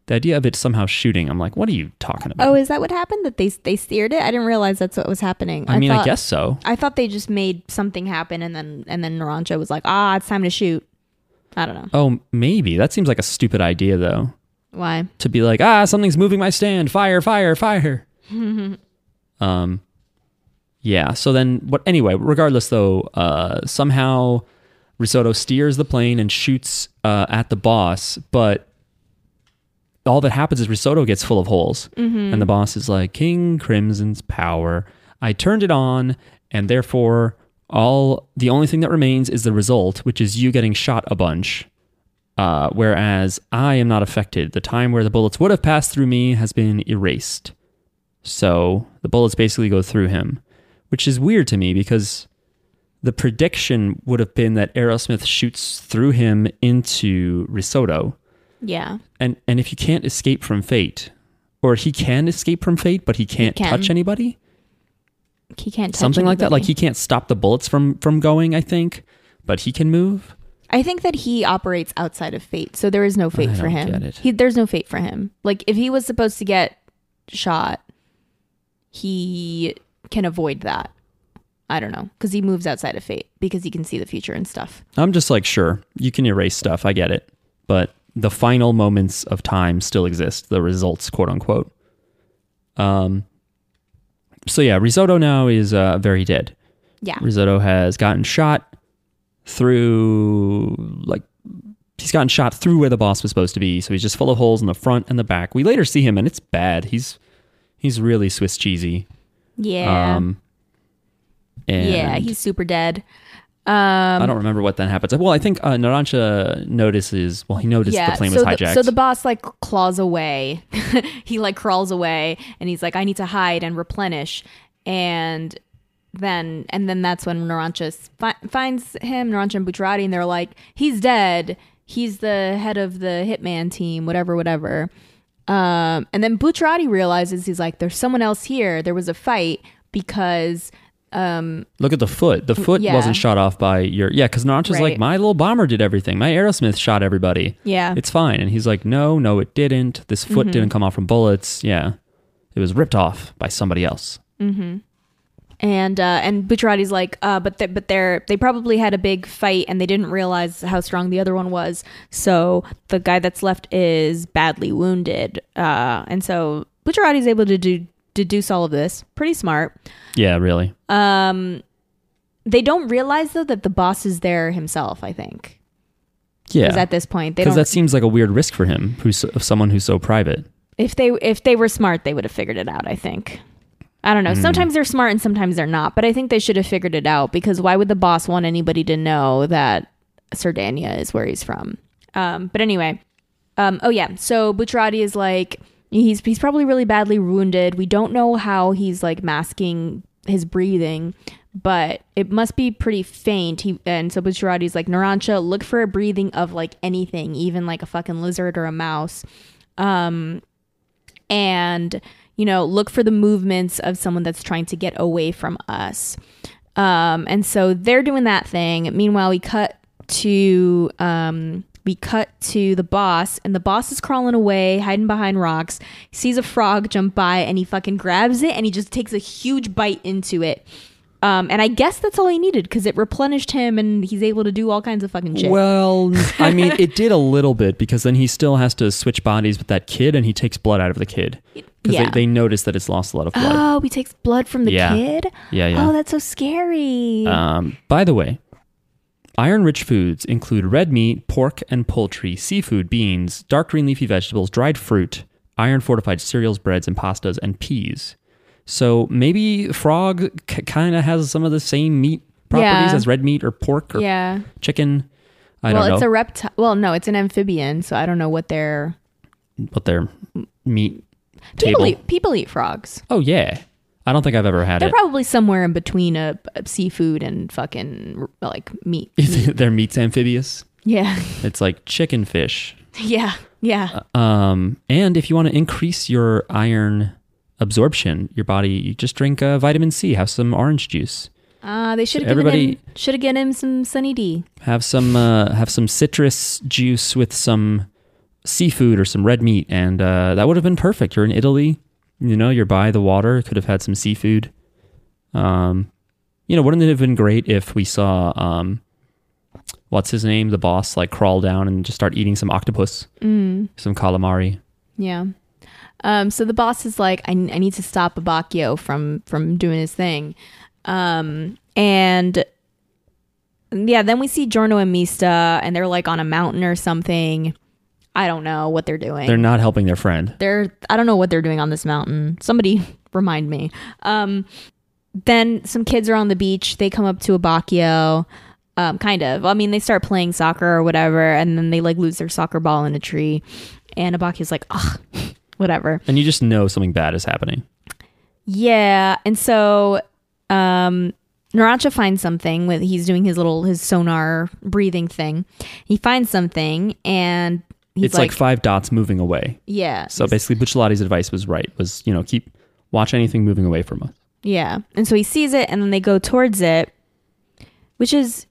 the idea of it somehow shooting, I'm like, what are you talking about? Oh, is that what happened? That they they steered it? I didn't realize that's what was happening. I mean, I guess so. I thought they just made something happen, and then and then Narancia was like, "Ah, it's time to shoot." I don't know Oh, maybe that seems like a stupid idea though. why. to be like, ah, something's moving my stand. Fire, fire, fire. um, yeah. So then, what? Anyway, regardless though, uh, somehow Risotto steers the plane and shoots uh, at the boss, but all that happens is Risotto gets full of holes, and the boss is like, King Crimson's power. I turned it on, and therefore. All the only thing that remains is the result, which is you getting shot a bunch. Uh, whereas I am not affected. The time where the bullets would have passed through me has been erased. So the bullets basically go through him, which is weird to me because the prediction would have been that Aerosmith shoots through him into Risotto. Yeah, And and if you can't escape from fate, or he can escape from fate, but he can't can. touch anybody, he can't touch something like that. Like he can't stop the bullets from from going. I think, but he can move. I think that he operates outside of fate, so there is no fate I for him. He there's no fate for him. Like if he was supposed to get shot, he can avoid that. I don't know because he moves outside of fate because he can see the future and stuff. I'm just like, sure, you can erase stuff. I get it. But the final moments of time still exist, the results, quote unquote. Um, so yeah, Risotto now is uh, very dead. Yeah, Risotto has gotten shot through, like, he's gotten shot through where the boss was supposed to be. So he's just full of holes in the front and the back. We later see him, and it's bad. He's he's really Swiss cheesy. yeah, Um, and yeah. He's super dead. Um, I don't remember what then happens. Well, I think uh, Narancia notices. Well, he noticed the plane so was hijacked. The, so the boss like claws away. he like crawls away and he's like, I need to hide and replenish. And then and then that's when Narancia fi- finds him, Narancia and Bucciarati, and they're like, he's dead. He's the head of the hitman team, whatever, whatever. Um, and then Bucciarati realizes he's like, there's someone else here. There was a fight because Look at the foot. The foot yeah. wasn't shot off by your. Yeah, because Narancia's like, my little bomber did everything. My Aerosmith shot everybody. Yeah. It's fine. And he's like, no, no, it didn't. This foot Mm-hmm. didn't come off from bullets. Yeah. It was ripped off by somebody else. And uh, and Bucciarati's like, uh, but they, but they're they probably had a big fight and they didn't realize how strong the other one was. So the guy that's left is badly wounded, uh, and so Bucciarati's able to do deduce all of this. Pretty smart. Yeah, really. Um, they don't realize though that the boss is there himself. I think Yeah. because at this point Because that seems like a weird risk for him, who's someone who's so private. if they if they were smart, they would have figured it out. I think. I don't know. Sometimes they're smart and sometimes they're not. But I think they should have figured it out because why would the boss want anybody to know that Sardinia is where he's from? Um, but anyway, um, oh yeah. So Bucciarati is like he's he's probably really badly wounded. We don't know how he's like masking his breathing, but it must be pretty faint. He and so Bucciarati's like Narancia, look for a breathing of like anything, even like a fucking lizard or a mouse and you know look for the movements of someone that's trying to get away from us um, and so they're doing that thing meanwhile we cut to um, we cut to the boss and the boss is crawling away hiding behind rocks he sees a frog jump by and he fucking grabs it and he just takes a huge bite into it um, and I guess that's all he needed because it replenished him and he's able to do all kinds of fucking shit. Well, I mean, it did a little bit because then he still has to switch bodies with that kid and he takes blood out of the kid. Because Yeah. they, they notice that it's lost a lot of blood. Oh, he takes blood from the Yeah. kid? Yeah, yeah. Oh, that's so scary. Um, by the way, iron rich foods include red meat, pork and poultry, seafood, beans, dark green leafy vegetables, dried fruit, iron fortified cereals, breads, and pastas, and peas. So maybe frog c- kind of has some of the same meat properties Yeah. as red meat or pork or yeah. chicken. I well, don't know. It's know a reptile. Well, no, it's an amphibian, so I don't know what they're. what their meat People table. eat, people eat frogs. Oh yeah, I don't think I've ever had it. They're it. probably somewhere in between a, a seafood and fucking like meat. Their meat's amphibious. Yeah, It's like chicken fish. yeah, yeah. Um, and if you want to increase your iron absorption. Your body, you just drink uh, vitamin C, have some orange juice, Uh, they should have everybody- given him should have given him some Sunny D. have some uh, have some citrus juice with some seafood or some red meat, and uh, that would have been perfect. You're in Italy, you know, you're by the water. Could have had some seafood. Um, you know, wouldn't it have been great if we saw um, what's his name, the boss, like crawl down and just start eating some octopus, Mm, some calamari. yeah. Um, so the boss is like, I, I need to stop Abbacchio from from doing his thing. Um, and yeah, then we see Giorno and Mista, and they're like on a mountain or something. I don't know what they're doing. They're not helping their friend. they're I don't know what they're doing on this mountain. Somebody remind me. Um, then some kids are on the beach. They come up to Abbacchio. Um, kind of. I mean, they start playing soccer or whatever, and then they like lose their soccer ball in a tree. And Abbacchio's like, ugh, whatever. And you just know something bad is happening. Yeah. And so um Narancia finds something with he's doing his little his sonar breathing thing. He finds something and it's like, five dots moving away. yeah. So basically, Bucciarati's advice was right. Was you know keep watch anything moving away from us. Yeah. And so he sees it and then they go towards it, which is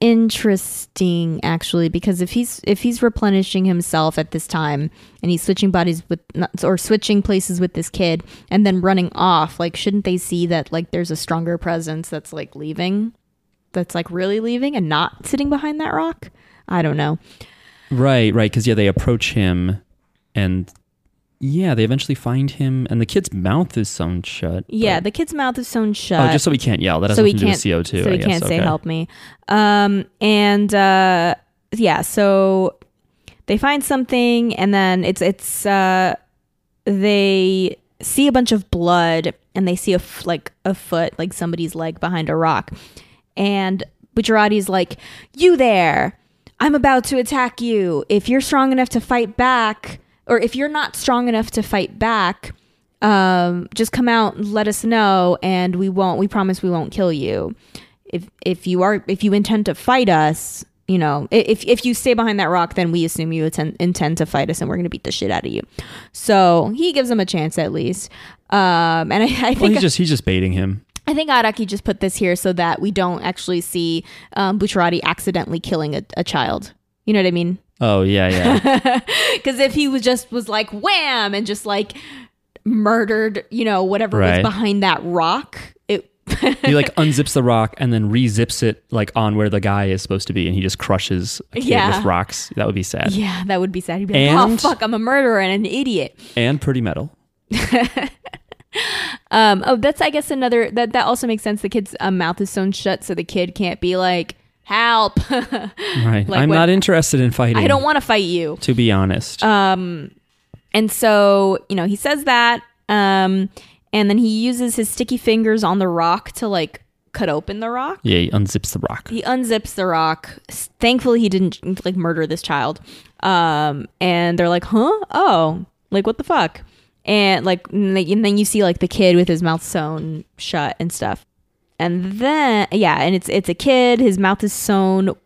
interesting actually because if he's if he's replenishing himself at this time and he's switching bodies with or switching places with this kid and then running off, like shouldn't they see that like there's a stronger presence that's like leaving? That's like really leaving and not sitting behind that rock? I don't know. Right, right. Because yeah, they approach him, and yeah, they eventually find him, and the kid's mouth is sewn shut. Yeah, but- the kid's mouth is sewn shut. oh, just so he can't yell. That has so nothing to do with CO two. so he can't say Okay. help me um and uh yeah so they find something and then it's it's uh they see a bunch of blood and they see a f- like a foot like somebody's leg behind a rock and Bucciarati's like you there i'm about to attack you. If you're strong enough to fight back or if you're not strong enough to fight back um, just come out and let us know and we won't we promise we won't kill you. If if you are if you intend to fight us you know if if you stay behind that rock then we assume you intend, intend to fight us and we're to beat the shit out of you. So he gives him a chance at least. Um and i, I Well, think he's just he's just baiting him. I think Araki just put this here so that we don't actually see um, Bucciarati accidentally killing a, a child. You know what I mean? Oh yeah, yeah. Because if he was just was like wham and just like murdered, you know, whatever was behind that rock, it he like unzips the rock and then rezips it like on where the guy is supposed to be, and he just crushes a kid Yeah. with rocks. That would be sad yeah, that would be sad. He'd be like, oh fuck, I'm a murderer and an idiot. and pretty metal. Um, oh, that's I guess another that that also makes sense. The kid's um, mouth is sewn shut, so the kid can't be like, help. Right. Like I'm when- not interested in fighting. I don't want to fight you. to be honest. Um, and so, you know, he says that. Um, and then he uses his sticky fingers on the rock to like cut open the rock. yeah, he unzips the rock. He unzips the rock. Thankfully, he didn't like murder this child. Um, and they're like, huh? Oh, like what the fuck? And like, and then you see like the kid with his mouth sewn shut and stuff. And then, yeah, and it's it's a kid. His mouth is sewn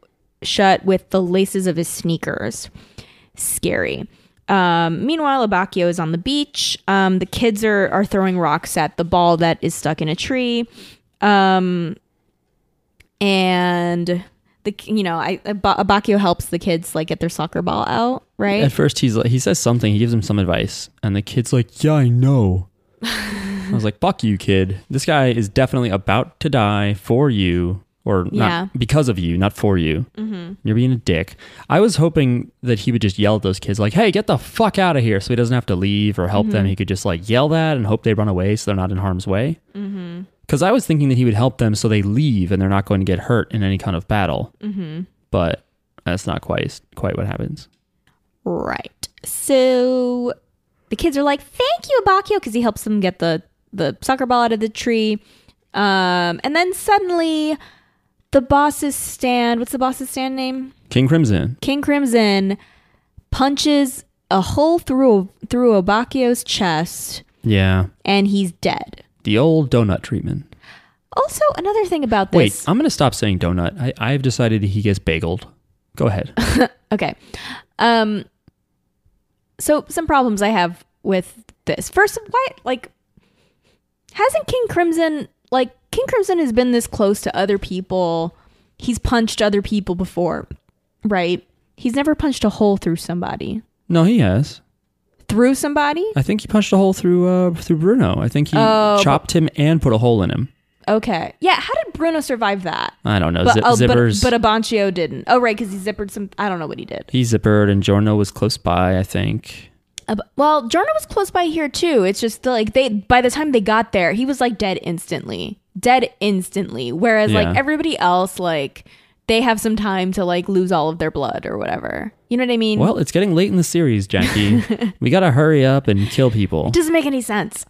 shut with the laces of his sneakers. Scary. Um, meanwhile, Abbacchio is on the beach. Um, the kids are are throwing rocks at the ball that is stuck in a tree. Um, and the you know I Abbacchio helps the kids like get their soccer ball out, right? At first, he's like, he says something. He gives him some advice, and the kid's like, "Yeah, I know." I was like, "Fuck you, kid. This guy is definitely about to die for you, or Yeah. not because of you, not for you. Mm-hmm. You're being a dick." I was hoping that he would just yell at those kids, like, "Hey, get the fuck out of here!" So he doesn't have to leave or help them. He could just like yell that and hope they run away, so they're not in harm's way. Because I was thinking that he would help them so they leave and they're not going to get hurt in any kind of battle. Mm-hmm. But that's not quite quite what happens. Right. So the kids are like, "Thank you, Abbacchio," because he helps them get the the soccer ball out of the tree. Um, and then suddenly, the boss's stand. What's the boss's stand name? King Crimson. King Crimson punches a hole through through Abbacchio's chest, Yeah. and he's dead. The old donut treatment. Also, another thing about this. Wait. I'm going to stop saying donut. I, I've decided that he gets bageled. Go ahead. Okay. Um so some problems I have with this. First, why like Hasn't King Crimson like King Crimson has been this close to other people? He's punched other people before, right? He's never punched a hole through somebody. No, he has. Through somebody? I think he punched a hole through uh, through Bruno. I think he Oh, chopped him and put a hole in him. Okay. Yeah. How did Bruno survive that? I don't know. But, Zip, oh, zippers. but Abbacchio didn't. Oh, right, because he zippered some. I don't know what he did. he zippered and Giorno was close by. I think. Uh, well, Giorno was close by here too. It's just like they by the time they got there, he was like dead instantly. Dead instantly. Whereas Yeah. like everybody else, like they have some time to like lose all of their blood or whatever. You know what I mean? Well, it's getting late in the series, Jackie. we gotta hurry up and kill people. it doesn't make any sense.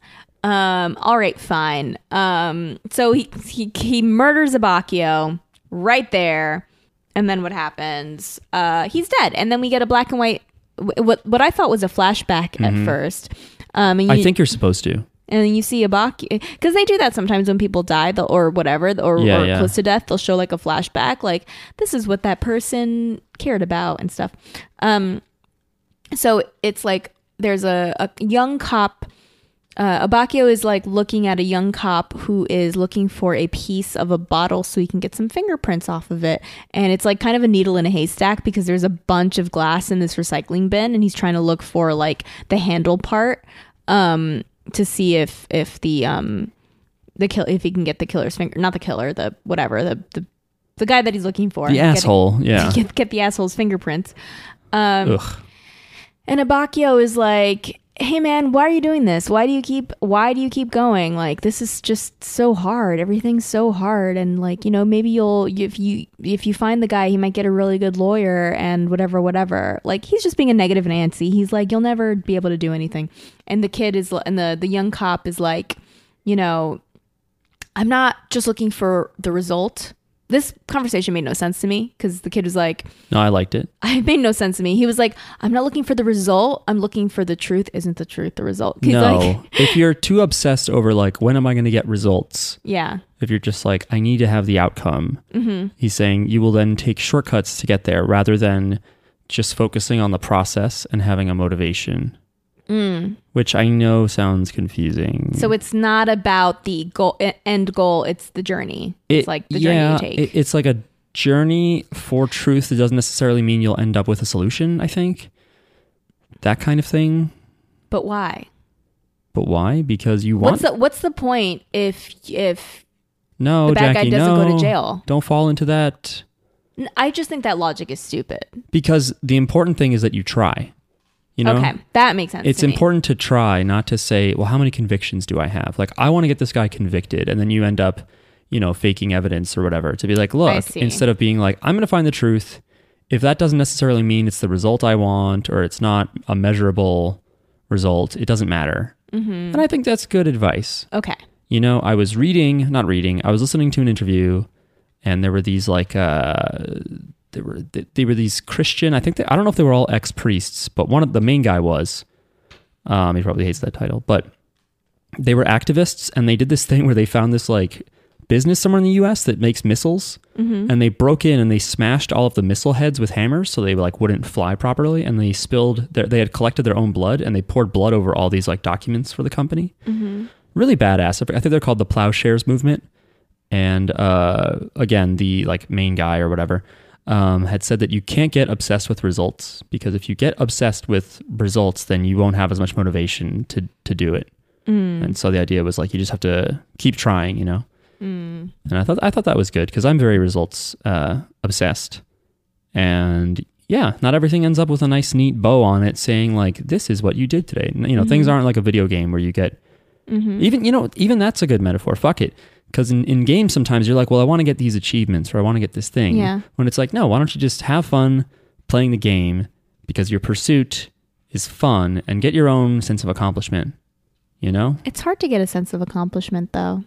Um, all right, fine. Um, so he he he murders Abacchio right there, and then what happens? Uh, he's dead, and then we get a black and white. What what I thought was a flashback at first. Um, and I think you're supposed to. and then you see Abbacchio because they do that sometimes when people die they'll, or whatever or, Yeah, or yeah. close to death they'll show like a flashback like this is what that person cared about and stuff um so it's like there's a, a young cop uh, Abbacchio is like looking at a young cop who is looking for a piece of a bottle so he can get some fingerprints off of it. And it's like kind of a needle in a haystack because there's a bunch of glass in this recycling bin and he's trying to look for like the handle part um, to see if if the um the kill if he can get the killer's finger not the killer the whatever the the, the guy that he's looking for The Getting- asshole. Yeah. get, get the asshole's fingerprints. Um, and Abbacchio is like, "Hey man, why are you doing this? Why do you keep why do you keep going? Like this is just so hard. Everything's so hard and like, you know, maybe you'll if you if you find the guy, he might get a really good lawyer and whatever whatever." Like he's just being a negative Nancy. He's like, "You'll never be able to do anything." And the kid is and the the young cop is like, you know, I'm not just looking for the result. This conversation made no sense to me because the kid was like, No, I liked it. it made no sense to me. He was like, I'm not looking for the result. I'm looking for the truth. Isn't the truth the result? He's no, like, if you're too obsessed over like when am I going to get results, yeah. if you're just like I need to have the outcome, Mm-hmm. he's saying you will then take shortcuts to get there rather than just focusing on the process and having a motivation. Which I know sounds confusing. Mm. So it's not about the goal, end goal. It's the journey. it's like the yeah, journey you take. it- it's like a journey for truth that doesn't necessarily mean you'll end up with a solution. I think that kind of thing. but why? But why? Because you want What's the What's the point if if no, the bad guy doesn't go to jail? Don't fall into that. I just think that logic is stupid. Because the important thing is that you try. You know, okay, that makes sense. it's to important to try, not to say, "Well, how many convictions do I have?" Like, I want to get this guy convicted, and then you end up, you know, faking evidence or whatever to be like, "Look," instead of being like, "I'm going to find the truth." If that doesn't necessarily mean it's the result I want or it's not a measurable result, it doesn't matter. Mm-hmm. And I think that's good advice. Okay. You know, I was reading, not reading, I was listening to an interview and there were these like uh there were they were these Christian, I think they, I don't know if they were all ex-priests, but one of the main guy was um he probably hates that title, but they were activists and they did this thing where they found this like business somewhere in the US that makes missiles. And they broke in and they smashed all of the missile heads with hammers so they like wouldn't fly properly. And they spilled their, they had collected their own blood and they poured blood over all these like documents for the company. Really badass. I think they're called the plowshares movement. And uh, again the like main guy or whatever um, had said that you can't get obsessed with results because if you get obsessed with results then you won't have as much motivation to to do it. And so the idea was like you just have to keep trying you know? And i thought i thought that was good because i'm very results uh, obsessed. And yeah not everything ends up with a nice neat bow on it saying like this is what you did today. You know things aren't like a video game where you get even you know even that's a good metaphor. Fuck it because in, in games sometimes you're like well i want to get these achievements or i want to get this thing Yeah. when it's like no why don't you just have fun playing the game because your pursuit is fun and get your own sense of accomplishment you know It's hard to get a sense of accomplishment, though,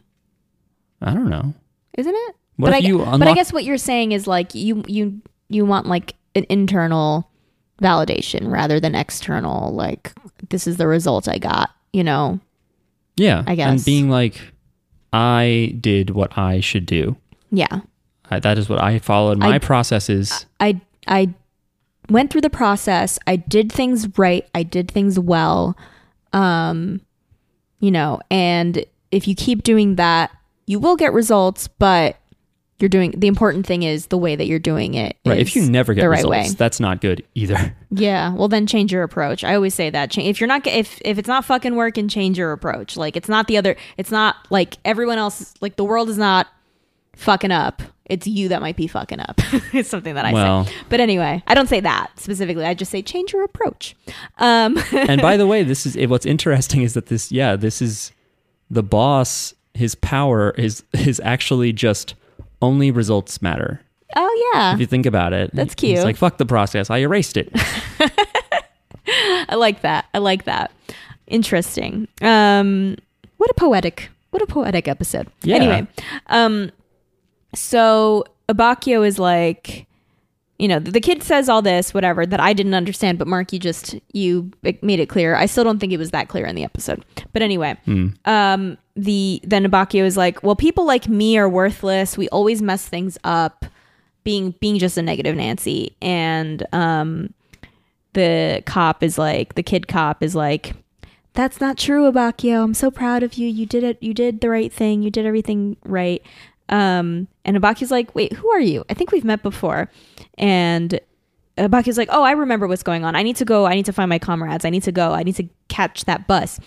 i don't know isn't it? what but I, you but I guess what you're saying is like you you you want like an internal validation rather than external. Like this is the result I got. You know. yeah I guess. and being like i did what i should do Yeah. I, that is what i followed my I- processes I I went through the process. I did things right. I did things well. Um, you know, and if you keep doing that, you will get results, but you're doing the important thing is the way that you're doing it. Right. If you never get the results, right way. that's not good either. Yeah, well then change your approach. I always say that. If you're not if if it's not fucking working, change your approach. Like it's not the other it's not like everyone else like the world is not fucking up. It's you that might be fucking up. it's something that I Well- say. But anyway, I don't say that specifically. I just say change your approach. Um and by the way, this is what's interesting is that this, yeah, this is the boss. His power is is actually just only results matter. Oh yeah. If you think about it, That's cute. like fuck the process. I erased it. I like that. I like that. Interesting. Um what a poetic what a poetic episode. Yeah. Anyway, um so Abbacchio is like you know, the kid says all this, whatever, that I didn't understand, but Mark, you just you made it clear. I still don't think it was that clear in the episode. But anyway, um the then Abbacchio is like, Well, people like me are worthless. We always mess things up, being being just a negative Nancy. And um the cop is like the kid cop is like that's not true abbacchio i'm so proud of you you did it you did the right thing you did everything right um and abbacchio's like wait who are you? I think we've met before. And abbacchio's like oh i remember what's going on. I need to go. I need to find my comrades. I need to go. I need to catch that bus.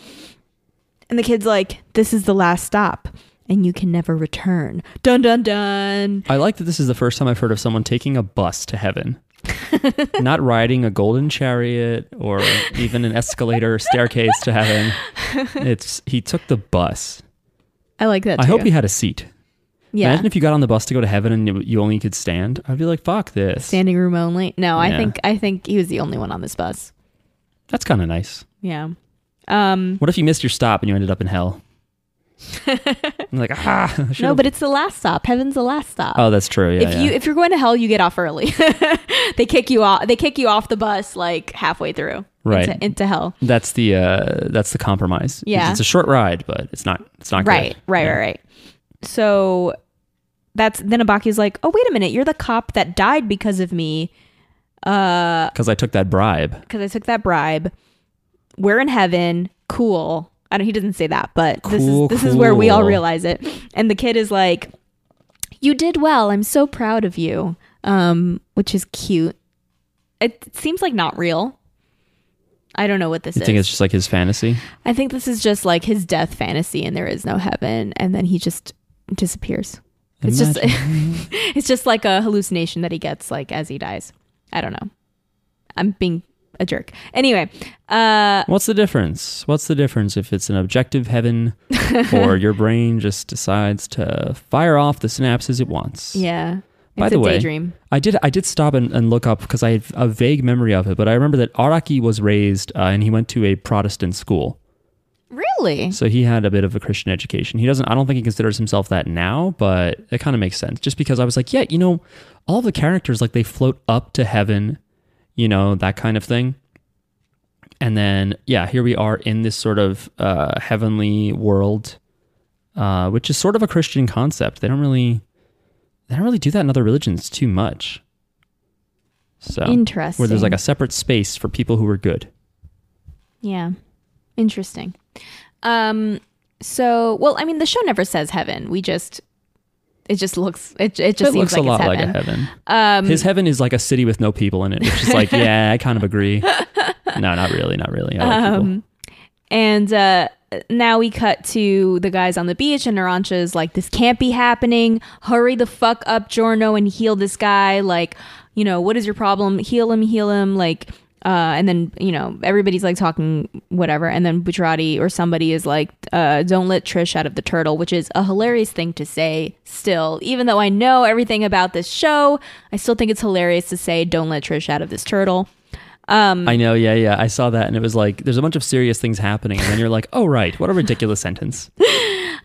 And the kid's like this is the last stop and you can never return. Dun dun dun. I like that this is the first time I've heard of someone taking a bus to heaven. Not riding a golden chariot or even an escalator or staircase to heaven. It's he took the bus. i like that I hope he had a seat. Yeah Imagine if you got on the bus to go to heaven and you- you only could stand. I'd be like, fuck this. standing room only no i think i think he was the only one on this bus That's kind of nice. Yeah. Um What if you missed your stop and you ended up in hell? I'm like, ah. No, but it's the last stop. Heaven's the last stop. oh, that's true. Yeah, if yeah. you if you're going to hell, you get off early. they kick you off they kick you off the bus like halfway through. Right. Into, into hell. that's the uh, that's the compromise. Yeah. it's a short ride, but it's not it's not Right, good. right, Yeah. right, right. So that's then Abbacchio's like, Oh, wait a minute, you're the cop that died because of me. Uh Because I took that bribe. because I took that bribe. We're in heaven. Cool. I don't, he doesn't say that, but this is this is where we all realize it. And the kid is like, "You did well. I'm so proud of you." Um, which is cute. It seems like not real. I don't know what this You is. think it's just like his fantasy? I think this is just like his death fantasy, and there is no heaven, and then he just disappears. It's just it's just like a hallucination that he gets like as he dies. I don't know. I'm being a jerk. Anyway, uh What's the difference? What's the difference if it's an objective heaven or your brain just decides to fire off the synapses it wants? yeah. By the way, daydream. I did I did stop and, and look up because I have a vague memory of it, but I remember that Araki was raised uh, and he went to a Protestant school. Really? So he had a bit of a Christian education. He doesn't I don't think he considers himself that now, but it kind of makes sense. Just because I was like, yeah, you know, all the characters like they float up to heaven, you know, that kind of thing. And then yeah, here we are in this sort of uh, heavenly world, uh, which is sort of a Christian concept. They don't really they don't really do that in other religions too much. So Interesting. where there's like a separate space for people who are good. Yeah. Interesting. Um so well, I mean the show never says heaven. We just it just looks it, it just it seems looks like a lot like heaven. a heaven. Um His heaven is like a city with no people in it, which is like, yeah, I kind of agree. No, not really, not really. I like. Um, and uh, now we cut to the guys on the beach, and Narancia's like, "This can't be happening! Hurry the fuck up, Giorno, and heal this guy! Like, you know, what is your problem? Heal him, heal him! Like." Uh, and then you know everybody's like talking whatever, and then Bucciarati or somebody is like, uh, "Don't let Trish out of the turtle," which is a hilarious thing to say. Still, even though I know everything about this show, I still think it's hilarious to say, "Don't let Trish out of this turtle." Um, I know, yeah, yeah. I saw that, and it was like, there's a bunch of serious things happening, and then you're like, oh right, what a ridiculous sentence.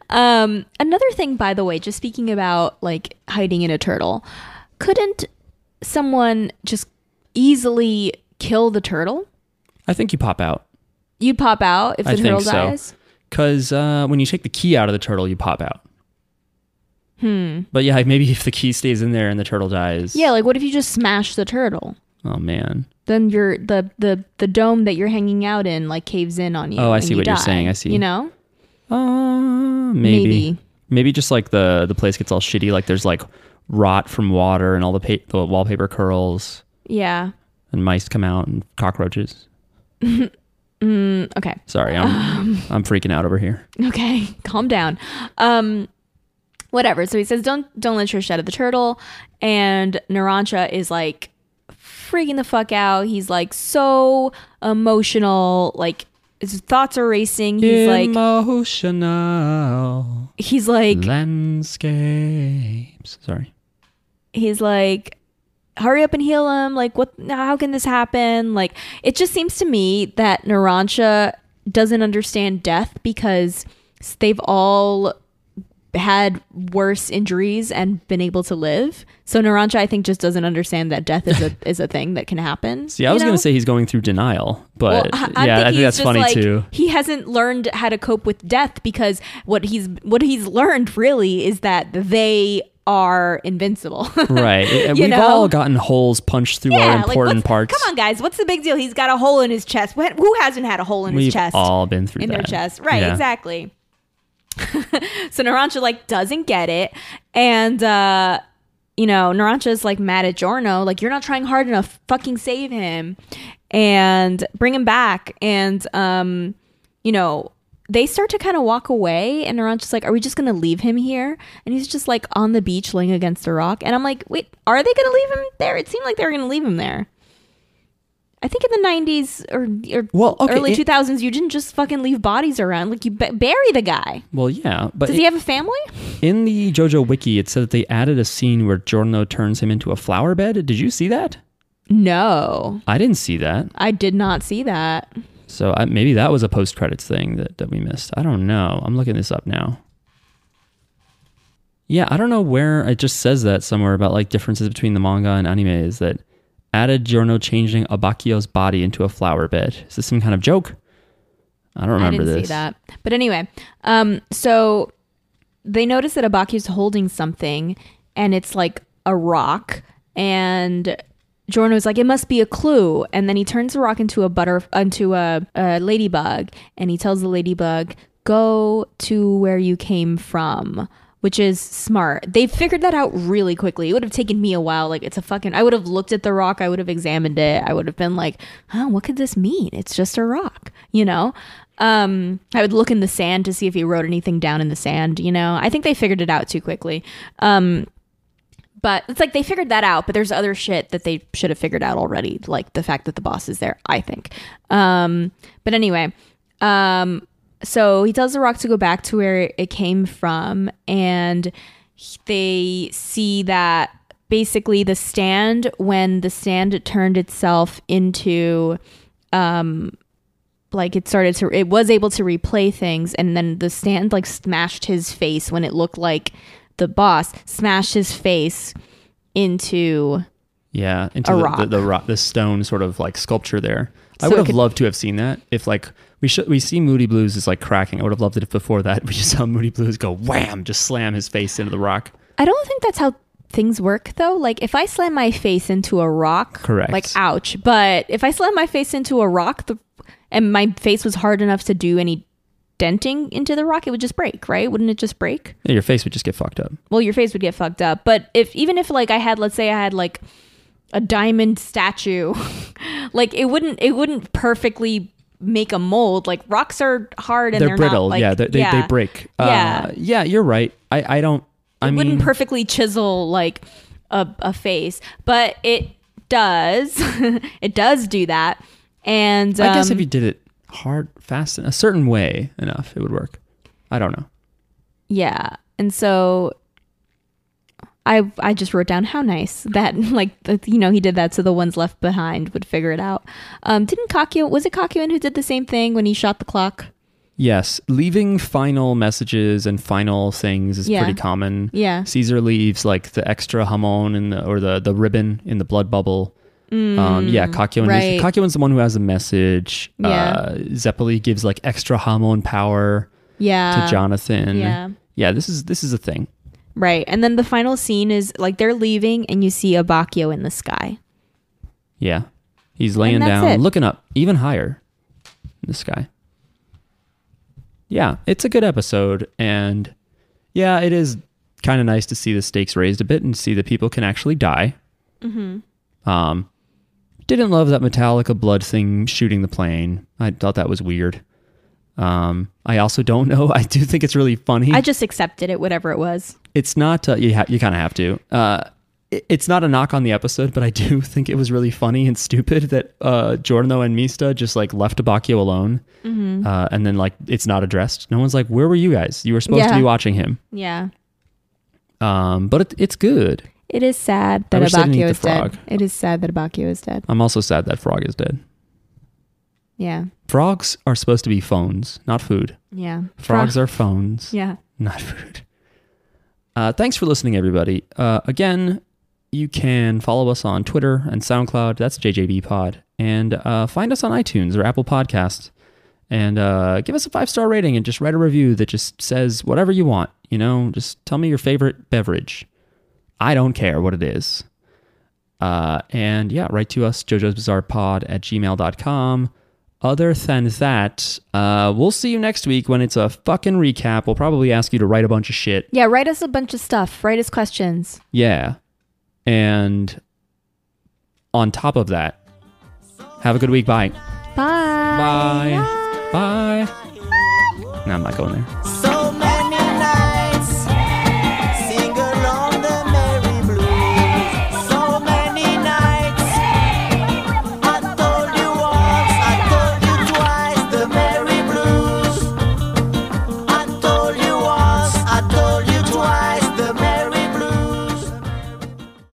Um, another thing, by the way, just speaking about like hiding in a turtle, couldn't someone just easily kill the turtle? I think you pop out You'd pop out if the I turtle think so. dies. because uh, when you take the key out of the turtle, you pop out. Hmm. But yeah, maybe if the key stays in there and the turtle dies. Yeah, like what if you just smash the turtle? Oh man. Then your the the the dome that you're hanging out in like caves in on you. Oh, I and see you what you're die, saying. I see. You know, Uh, maybe. maybe. just like the the place gets all shitty. Like there's like rot from water and all the pa- the wallpaper curls Yeah. And mice come out and cockroaches. Mm, okay. Sorry, I'm I'm freaking out over here. Okay, calm down. Um, whatever. So he says, "Don't don't let your shed of the turtle," and Narancia is like freaking the fuck out. He's like so emotional. Like his thoughts are racing. He's like Emotional he's like landscapes. Sorry. he's like hurry up and heal him like what how can this happen? Like it just seems to me that Narancia doesn't understand death because they've all had worse injuries and been able to live. So Narancia I think just doesn't understand that death is a is a thing that can happen See, I was gonna say he's going through denial, but Well, I- yeah, I think that's funny like, too. He hasn't learned how to cope with death because what he's what he's learned really is that they are invincible. Right. We've know? all gotten holes punched through our like, important what's- parts. Come on, guys, what's the big deal? He's got a hole in his chest. Who hasn't had a hole in We've his chest? all been through in that. their chest, right? Yeah. Exactly. so Narancia like doesn't get it, and uh, you know Narancia's like mad at Giorno, like you're not trying hard enough, fucking save him, and bring him back, and um, you know. They start to kind of walk away, and Narancia's like, "Are we just gonna leave him here?" And he's just like on the beach, laying against a rock. And I'm like, "Wait, are they gonna leave him there?" It seemed like they were gonna leave him there. I think in the 90s or, or Well, okay, early it- 2000s, you didn't just fucking leave bodies around. Like, you bu- bury the guy. Well, yeah, but Does he have a family? in the JoJo wiki, it said that they added a scene where Giorno turns him into a flower bed. Did you see that? No, I didn't see that. I did not see that. So I, maybe that was a post credits thing that, that we missed. I don't know. I'm looking this up now. Yeah, I don't know where it just says that somewhere about like differences between the manga and anime is that added Giorno changing Abbacchio's body into a flower bed. Is this some kind of joke? I don't remember I didn't this. see that. But anyway, um, so they notice that Abbacchio's holding something, and it's like a rock, and Giorno's like, it must be a clue, and then he turns the rock into a butter into a, a ladybug, and he tells the ladybug, "Go to where you came from." Which is smart. They figured that out really quickly. It would have taken me a while. Like it's a fucking. I would have looked at the rock. I would have examined it. I would have been like, "Huh, what could this mean?" It's just a rock, you know. Um, I would look in the sand to see if he wrote anything down in the sand. You know, I think they figured it out too quickly. Um, but it's like they figured that out, but there's other shit that they should have figured out already, like the fact that the boss is there. I think. Um, but anyway, um, so he tells the rock to go back to where it came from, and they see that basically the stand when the stand turned itself into like it started to it was able to replay things and then the stand like smashed his face when it looked like the boss smashed his face into Yeah, into A the, rock. The, the rock, the stone sort of like sculpture there. I would have could- loved to have seen that. If like we should, we see Moody Blues is like cracking. I would have loved it if before that we just saw Moody Blues go wham, just slam his face into the rock. i don't think that's how things work though like if i slam my face into a rock Correct. like ouch but if i slam my face into a rock the, and my face was hard enough to do any denting into the rock it would just break right wouldn't it just break Yeah, your face would just get fucked up. well your face would get fucked up but if even if like i had let's say i had like a diamond statue like it wouldn't it wouldn't perfectly make a mold like rocks are hard and they're, they're, brittle. not, like, yeah, they, they, they break. Yeah. uh, yeah, you're right. I I don't. I it mean, wouldn't perfectly chisel like a, a face but it does it does do that and I guess um, if you did it hard, fast, in a certain way enough, it would work. I don't know. Yeah. And so I I just wrote down how nice that like you know he did that so the ones left behind would figure it out. Um didn't Kakyo was it Kakyoin who did the same thing when he shot the clock? Yes, leaving final messages and final things is Yeah. pretty common. Yeah. Caesar leaves like the extra hamon in the, or the, the ribbon in the blood bubble. Um, yeah, Kakyoin Mm, right. is Kakyoin's the one who has a message. Yeah. Uh, Zeppeli gives like extra hamon power Yeah. to Jonathan. yeah. yeah. This is this is a thing. Right. And then the final scene is like they're leaving and you see Abbacchio in the sky. Yeah, he's laying down, it. looking up even higher in the sky. yeah, it's a good episode. And yeah, it is kind of nice to see the stakes raised a bit and see that people can actually die. Mm-hmm. Um, didn't love that Metallica blood thing shooting the plane. I thought that was weird. Um, I also don't know. I do think it's really funny. I just accepted it, whatever it was. it's not uh, you ha- you kind of have to uh it- it's not a knock on the episode but i do think it was really funny and stupid that uh giorno and mista just like left Abacchio alone uh, and then like it's not addressed no one's like where were you guys you were supposed to be watching him Yeah. um but it, it's good It is sad that wish they didn't eat Abbacchio the is dead. It is sad that Abbacchio is dead. i'm also sad that frog is dead Yeah. frogs are supposed to be phones not food Yeah. frogs are phones Yeah. not food. Uh, thanks for listening, everybody. Uh, again, you can follow us on Twitter and SoundCloud. That's JJB Pod. And uh, find us on iTunes or Apple Podcasts. And uh, give us a five star rating and just write a review that just says whatever you want. You know, just tell me your favorite beverage. I don't care what it is. Uh, and yeah, write to us, Jojo's Bizarre Pod at gmail.com. Other than that, uh, we'll see you next week when it's a fucking recap. We'll probably ask you to write a bunch of shit. Yeah. Write us a bunch of stuff. Write us questions. Yeah. And on top of that, have a good week. Bye. Bye. Bye. Bye. No, I'm not going there. So